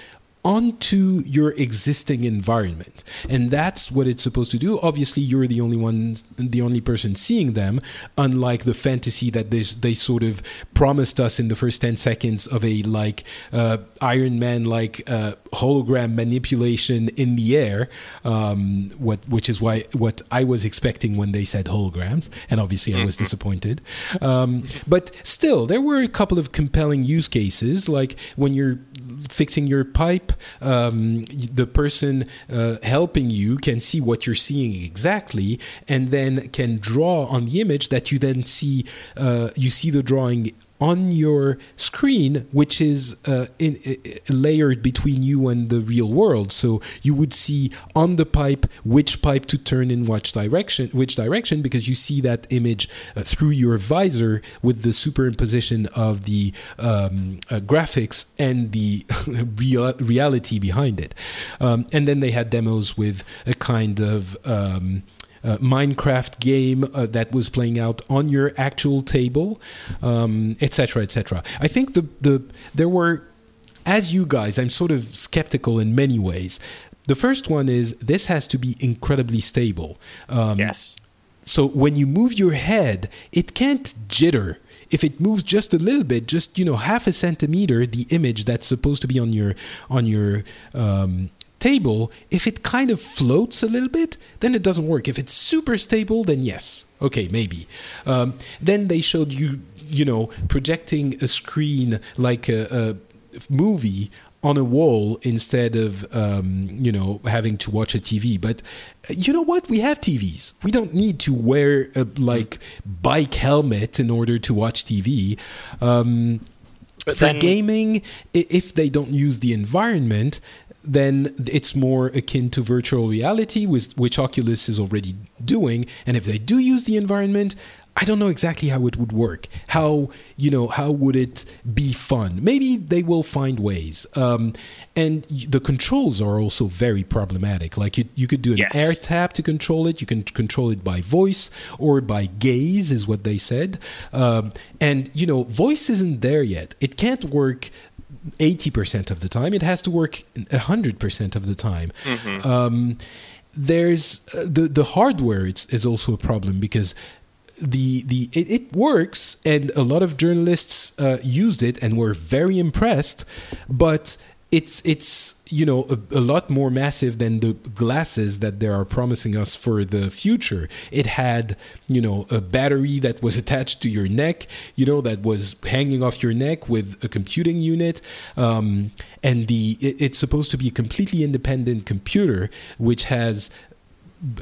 onto your existing environment. And that's what it's supposed to do. Obviously you're the only one the only person seeing them unlike the fantasy that they, they sort of promised us in the first 10 seconds of a like uh, iron man like uh, hologram manipulation in the air um, what which is why what i was expecting when they said holograms and obviously i was mm-hmm. disappointed. Um, but still there were a couple of compelling use cases like when you're fixing your pipe um, the person uh, helping you can see what you're seeing exactly and then can draw on the image that you then see uh, you see the drawing on your screen, which is uh, in, layered between you and the real world. So you would see on the pipe which pipe to turn in which direction, which direction, because you see that image uh, through your visor with the superimposition of the um, uh, graphics and the real, reality behind it. Um, and then they had demos with a kind of um, uh, Minecraft game uh, that was playing out on your actual table, etc., um, etc. Et I think the the there were, as you guys, I'm sort of skeptical in many ways. The first one is this has to be incredibly stable. Um, yes. So when you move your head, it can't jitter if it moves just a little bit, just you know half a centimeter, the image that's supposed to be on your on your um, table, if it kind of floats a little bit, then it doesn't work. If it's super stable, then yes, okay, maybe. Um, then they showed you, you know, projecting a screen like a, a movie on a wall instead of um, you know having to watch a TV. But uh, you know what? We have TVs. We don't need to wear a like bike helmet in order to watch TV. Um, But for then- gaming, if they don't use the environment, then it's more akin to virtual reality, which, which Oculus is already doing. And if they do use the environment, I don't know exactly how it would work. How you know how would it be fun? Maybe they will find ways. Um, and the controls are also very problematic. Like you, you could do an Yes. air tap to control it. You can control it by voice or by gaze, is what they said. Um, and you know, voice isn't there yet. It can't work 80% of the time. It has to work 100% of the time. Um, there's uh, the the hardware it's, is also a problem because the the it, it works and a lot of journalists uh, used it and were very impressed but it's it's you know a, a lot more massive than the glasses that they are promising us for the future it had you know a battery that was attached to your neck you know that was hanging off your neck with a computing unit um, and the it, it's supposed to be a completely independent computer which has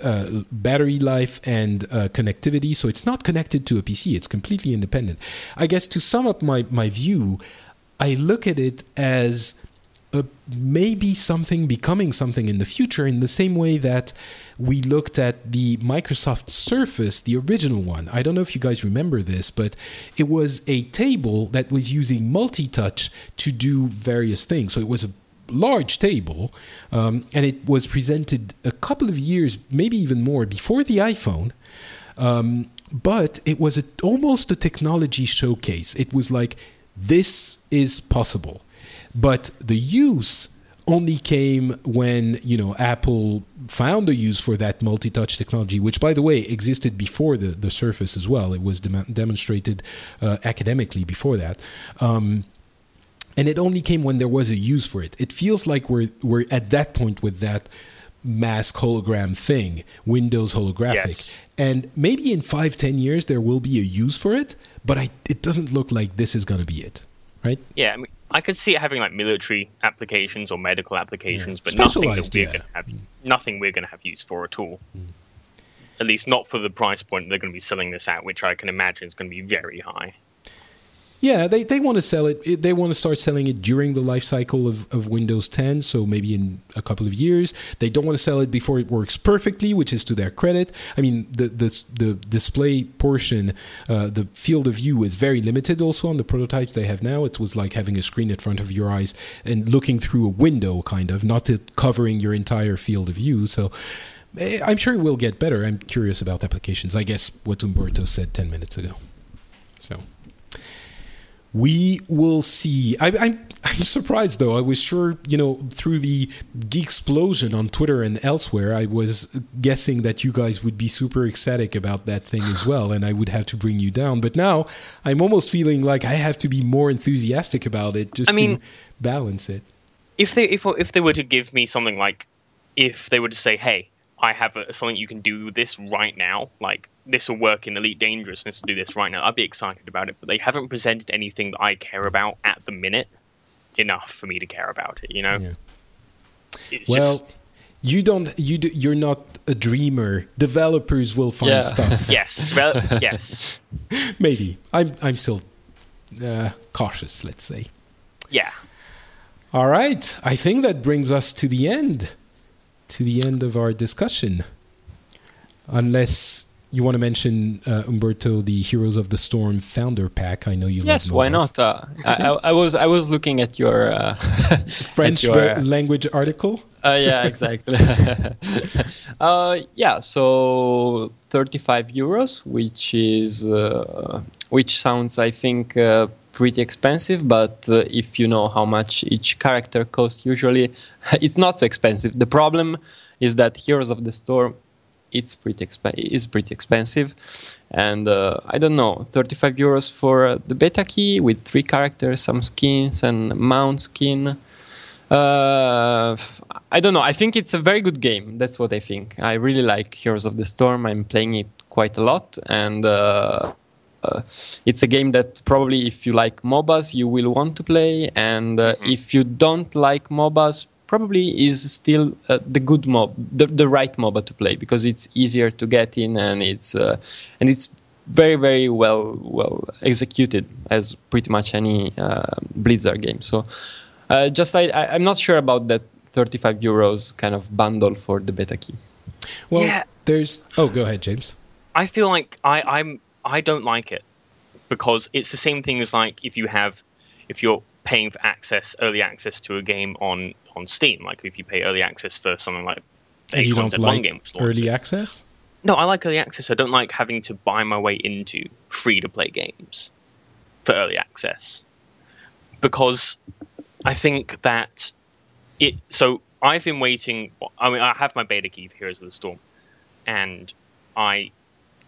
uh, battery life and uh, connectivity. So it's not connected to a PC. It's completely independent. I guess to sum up my, my view, I look at it as a, maybe something becoming something in the future in the same way that we looked at the Microsoft Surface, the original one. I don't know if you guys remember this, but it was a table that was using multi touch to do various things. So it was a large table, um, and it was presented a couple of years, maybe even more, before the iPhone. Um, but it was a, almost a technology showcase. It was like, this is possible. But the use only came when you know Apple found a use for that multi-touch technology, which, by the way, existed before the the Surface as well. It was dem- demonstrated uh, academically before that. Um, and it only came when there was a use for it. It feels like we're we're at that point with that mask hologram thing, Windows holographic, Yes. and maybe in five ten years there will be a use for it. But I, it doesn't look like this is going to be it, right? Yeah, I mean, I could see it having like military applications or medical applications, but nothing that we're yeah. going to have mm. nothing we're going to have use for at all. Mm. At least not for the price point they're going to be selling this at, which I can imagine is going to be very high. Yeah, they, they want to sell it. They want to start selling it during the life cycle of, of Windows 10, so maybe in a couple of years. They don't want to sell it before it works perfectly, which is to their credit. I mean, the the, the display portion, uh, the field of view is very limited also on the prototypes they have now. It was like having a screen in front of your eyes and looking through a window, kind of, not covering your entire field of view. So eh, I'm sure it will get better. I'm curious about applications. I guess what Umberto said 10 minutes ago. So we will see. I, I'm I'm surprised though. I was sure you know through the geek explosion on Twitter and elsewhere, I was guessing that you guys would be super ecstatic about that thing as well, and I would have to bring you down. But now I'm almost feeling like I have to be more enthusiastic about it just I mean- to balance it. If they if if they were to give me something like, if they were to say, hey, I have a, something you can do this right now, like this will work in Elite Dangerousness to do this right now, I'd be excited about it. But they haven't presented anything that I care about at the minute enough for me to care about it. You know, Yeah. it's Well. just You don't. You do, you're not a dreamer. Developers will find Yeah. stuff. yes, well, yes, Maybe. I'm. I'm still uh, cautious. Let's say. yeah. All right. I think that brings us to the end, to the end of our discussion. Unless you want to mention uh, Umberto, the Heroes of the Storm founder pack. I know you. Yes, love why not? Uh, I, I, was I was looking at your uh, French at your, language article. Uh, yeah, exactly. uh, yeah, so 35 euros, which is uh, which sounds, I think, uh, pretty expensive. But uh, if you know how much each character costs, usually it's not so expensive. The problem is that Heroes of the Storm, it's pretty exp- is pretty expensive, and uh, I don't know, 35 euros for uh, the beta key with three characters, some skins, and mount skin. Uh, I don't know. I think it's a very good game. That's what I think. I really like Heroes of the Storm. I'm playing it quite a lot, and uh, it's a game that probably, if you like MOBAs, you will want to play. And uh, mm-hmm. if you don't like MOBAs, probably is still uh, the good mob, the, the right MOBA to play because it's easier to get in and it's uh, and it's very very well well executed as pretty much any uh, Blizzard game. So uh, just I, I am not sure about that 35 euros kind of bundle for the beta key. Well, yeah. there's oh go ahead James. I feel like I I'm I don't like it because it's the same thing as like if you have if you're paying for access early access to a game on on Steam like if you pay early access for something like and you don't like game early access no, I like early access. I don't like having to buy my way into free to play games for early access because I think that it. So I've been waiting. I mean, I have my beta key for Heroes of the Storm, and I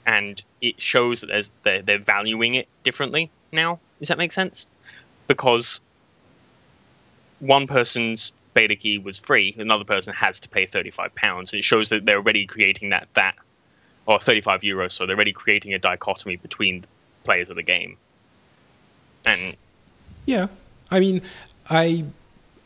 and it shows that there's they're, they're valuing it differently now. Does that make sense? Because one person's beta key was free, another person has to pay thirty five pounds. It shows that they're already creating that that or 35 euros. So they're already creating a dichotomy between players of the game. And yeah, I mean, I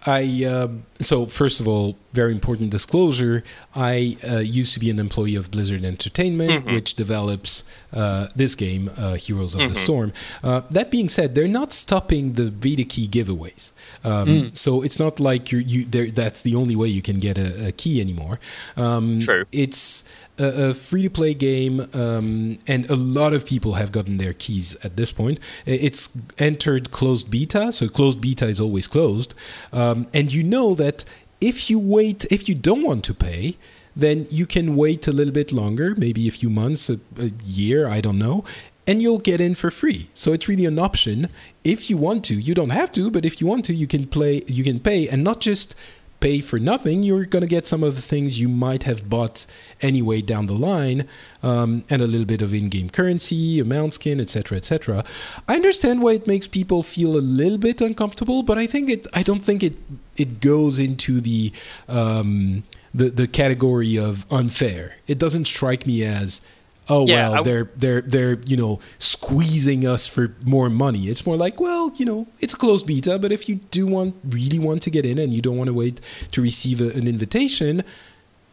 I uh, so first of all, very important disclosure. I uh, used to be an employee of Blizzard Entertainment, mm-hmm. which develops uh, this game, uh, Heroes of mm-hmm. the Storm. Uh, that being said, they're not stopping the Beta key giveaways, um, mm. so it's not like you're, you. That's the only way you can get a, a key anymore. Um, True. It's a, a free to play game, um, and a lot of people have gotten their keys at this point. It's entered closed beta, so closed beta is always closed, um, and you know that if you wait, if you don't want to pay, then you can wait a little bit longer, maybe a few months, a, a year, I don't know, and you'll get in for free. So it's really an option if you want to. You don't have to, but if you want to, you can play, you can pay, and not just pay for nothing, you're going to get some of the things you might have bought anyway down the line, um, and a little bit of in-game currency, a mount skin, etc., etc. I understand why it makes people feel a little bit uncomfortable, but I think it. I don't think it. It goes into the um, the the category of unfair. It doesn't strike me as oh yeah, well, they're they're they're you know squeezing us for more money. It's more like, well, you know, it's a closed beta, but if you do want really want to get in and you don't want to wait to receive a, an invitation,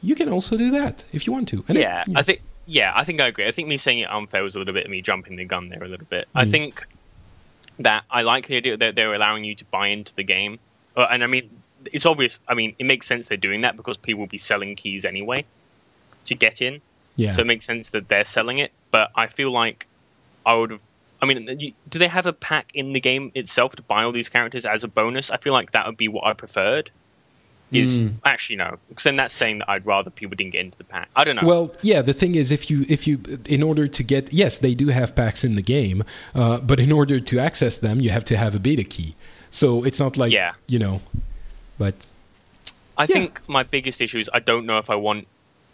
you can also do that if you want to. And yeah, it, you know. I think yeah, I think I agree. I think me saying it unfair was a little bit of me jumping the gun there a little bit. Mm. I think that I like the idea that they're allowing you to buy into the game, uh, and I mean. It's obvious. I mean, it makes sense they're doing that because people will be selling keys anyway to get in. Yeah. So it makes sense that they're selling it. But I feel like I would have. I mean, you, do they have a pack in the game itself to buy all these characters as a bonus? I feel like that would be what I preferred. Is mm. actually no, because then that's saying that I'd rather people didn't get into the pack. I don't know. Well, yeah, the thing is, if you if you in order to get yes, they do have packs in the game, uh, but in order to access them, you have to have a beta key. So it's not like yeah. you know, but I yeah. think my biggest issue is I don't know if I want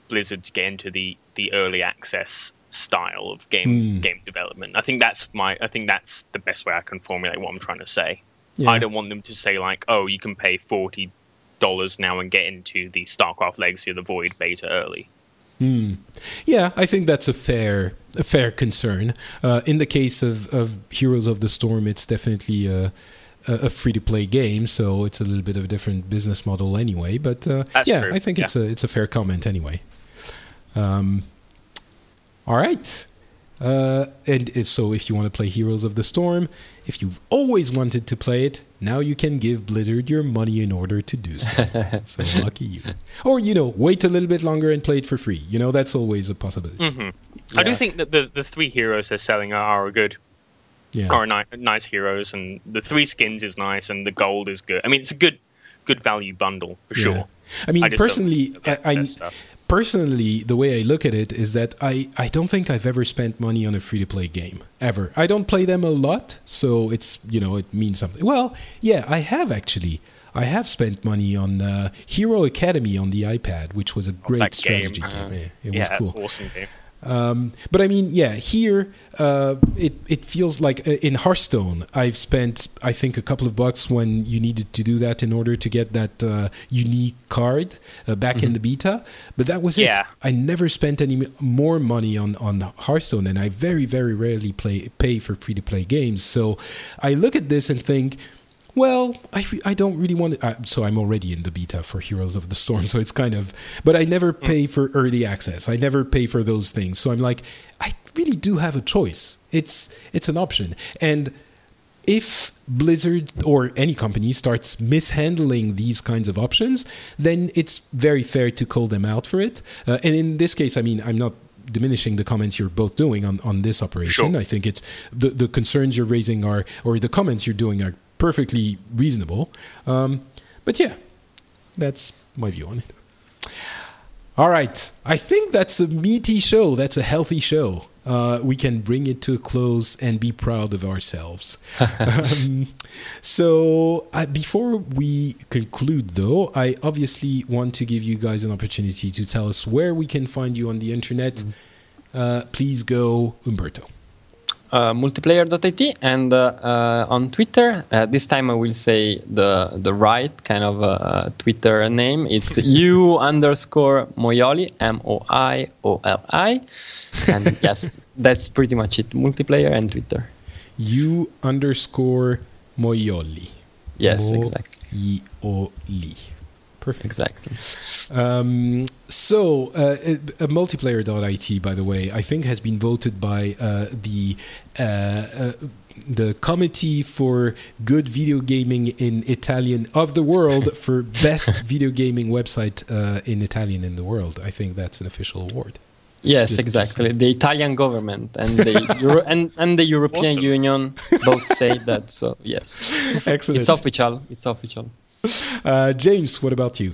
Blizzard to get into the the early access style of game mm. game development. I think that's my I think that's the best way I can formulate what I'm trying to say. Yeah. I don't want them to say like, oh, you can pay forty dollars now and get into the StarCraft Legacy of the Void beta early. Mm. Yeah, I think that's a fair a fair concern. Uh, in the case of, of Heroes of the Storm, it's definitely a, a free to play game, so it's a little bit of a different business model anyway. But uh, yeah, true. I think yeah. it's a it's a fair comment anyway. Um, all right. Uh, and so, if you want to play Heroes of the Storm, if you've always wanted to play it, now you can give Blizzard your money in order to do so. so lucky you. Or, you know, wait a little bit longer and play it for free. You know, that's always a possibility. Mm-hmm. Yeah. I do think that the, the three heroes they're selling are, are good. Yeah. Are ni- nice heroes, and the three skins is nice, and the gold is good. I mean, it's a good good value bundle for yeah. sure. I mean, I personally, I, I, personally, the way I look at it is that I, I don't think I've ever spent money on a free to play game ever. I don't play them a lot, so it's you know it means something. Well, yeah, I have actually. I have spent money on uh, Hero Academy on the iPad, which was a great strategy game. game. Uh, it yeah, was cool. awesome game. Um, but I mean, yeah, here uh, it it feels like uh, in Hearthstone, I've spent I think a couple of bucks when you needed to do that in order to get that uh, unique card uh, back mm-hmm. in the beta. But that was yeah. it. I never spent any more money on on Hearthstone, and I very very rarely play pay for free to play games. So I look at this and think well, I, I don't really want to. Uh, so I'm already in the beta for Heroes of the Storm. So it's kind of, but I never mm. pay for early access. I never pay for those things. So I'm like, I really do have a choice. It's it's an option. And if Blizzard or any company starts mishandling these kinds of options, then it's very fair to call them out for it. Uh, and in this case, I mean, I'm not diminishing the comments you're both doing on, on this operation. Sure. I think it's the, the concerns you're raising are, or the comments you're doing are perfectly reasonable. Um, but yeah, that's my view on it. All right. I think that's a meaty show. That's a healthy show. Uh, we can bring it to a close and be proud of ourselves. um, so, uh, before we conclude, though, I obviously want to give you guys an opportunity to tell us where we can find you on the internet. Mm. Uh, please go, Umberto multiplayer.it and uh, uh, on Twitter. Uh, this time I will say the the right kind of uh, Twitter name. It's u underscore Moioli M O I O L I, and yes, that's pretty much it. Multiplayer and Twitter. U underscore Moioli. Yes, exactly. Moioli. Perfect. Exactly. Um, so, uh, a, multiplayer.it, by the way, I think has been voted by uh, the uh, uh, the committee for good video gaming in Italian of the world for best video gaming website uh, in Italian in the world. I think that's an official award. Yes, just, exactly. The Italian government and the Euro- and, and the European awesome. Union both say that. So yes, excellent. It's official. It's official. Uh, James, what about you?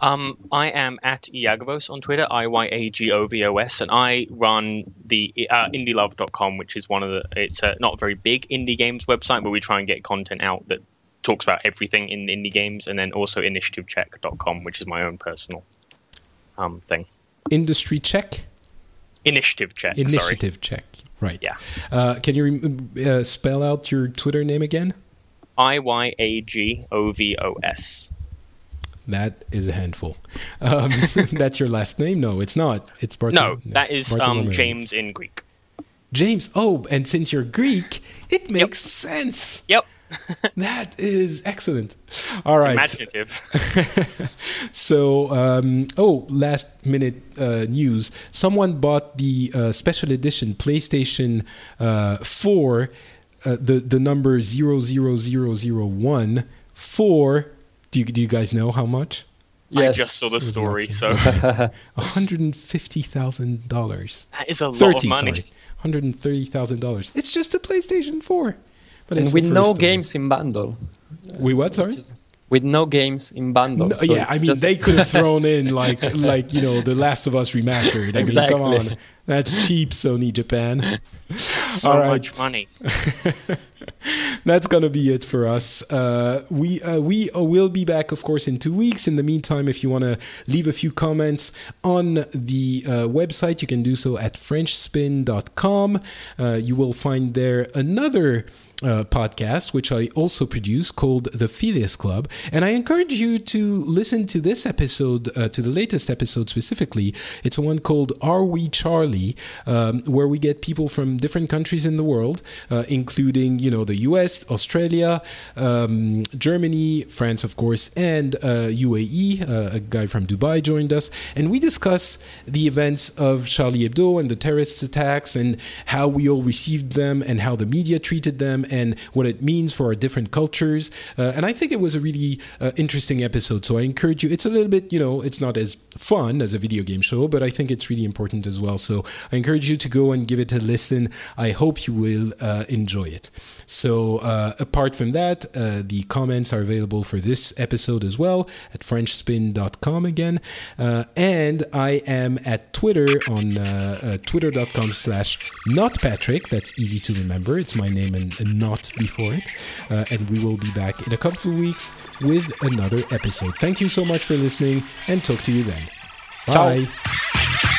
Um, I am at Iyagovos on Twitter, I Y A G O V O S, and I run the uh, IndieLove.com, which is one of the. It's a not very big indie games website, but we try and get content out that talks about everything in indie games, and then also InitiativeCheck.com, which is my own personal um, thing. Industry check. Initiative check. Initiative sorry. check. Right. Yeah. Uh, can you uh, spell out your Twitter name again? I Y A G O V O S. That is a handful. Um, that's your last name? No, it's not. It's Barthol- No, that is um, James in Greek. James. Oh, and since you're Greek, it makes yep. sense. Yep. that is excellent. All it's right. Imaginative. so, um, oh, last minute uh, news. Someone bought the uh, special edition PlayStation uh, 4 uh, the the number zero zero zero zero one for do you, do you guys know how much? Yes. I just saw the story, so hundred and fifty thousand dollars. That is a 30, lot of money. Hundred and thirty thousand dollars. It's just a PlayStation Four, but and with no games in bundle. We what? Sorry with no games in bundle. No, so yeah, I mean they could have thrown in like like you know the Last of Us remastered. I exactly. mean, come on, that's cheap, Sony Japan. so much money. that's gonna be it for us. Uh, we uh, we uh, will be back, of course, in two weeks. In the meantime, if you want to leave a few comments on the uh, website, you can do so at FrenchSpin.com. Uh, you will find there another uh, podcast, which I also produce, called The Phileas Club. And I encourage you to listen to this episode, uh, to the latest episode specifically. It's one called Are We Charlie, um, where we get people from different countries in the world, uh, including, you know, the US, Australia, um, Germany, France, of course, and UAE. Uh, uh, a guy from Dubai joined us. And we discuss the events of Charlie Hebdo and the terrorist attacks and how we all received them and how the media treated them and what it means for our different cultures. Uh, and I think it was a really interesting episode. So I encourage you. It's a little bit, you know, it's not as fun as a video game show, but I think it's really important as well. So I encourage you to go and give it a listen. I hope you will uh, enjoy it. So uh, apart from that, uh, the comments are available for this episode as well at FrenchSpin.com again. Uh, and I am at Twitter on twitter.com slash notpatrick. That's easy to remember. It's my name and, and not before it. Uh, and we will be back in a couple of weeks with another episode. Thank you so much for listening and talk to you then. Bye. Ciao.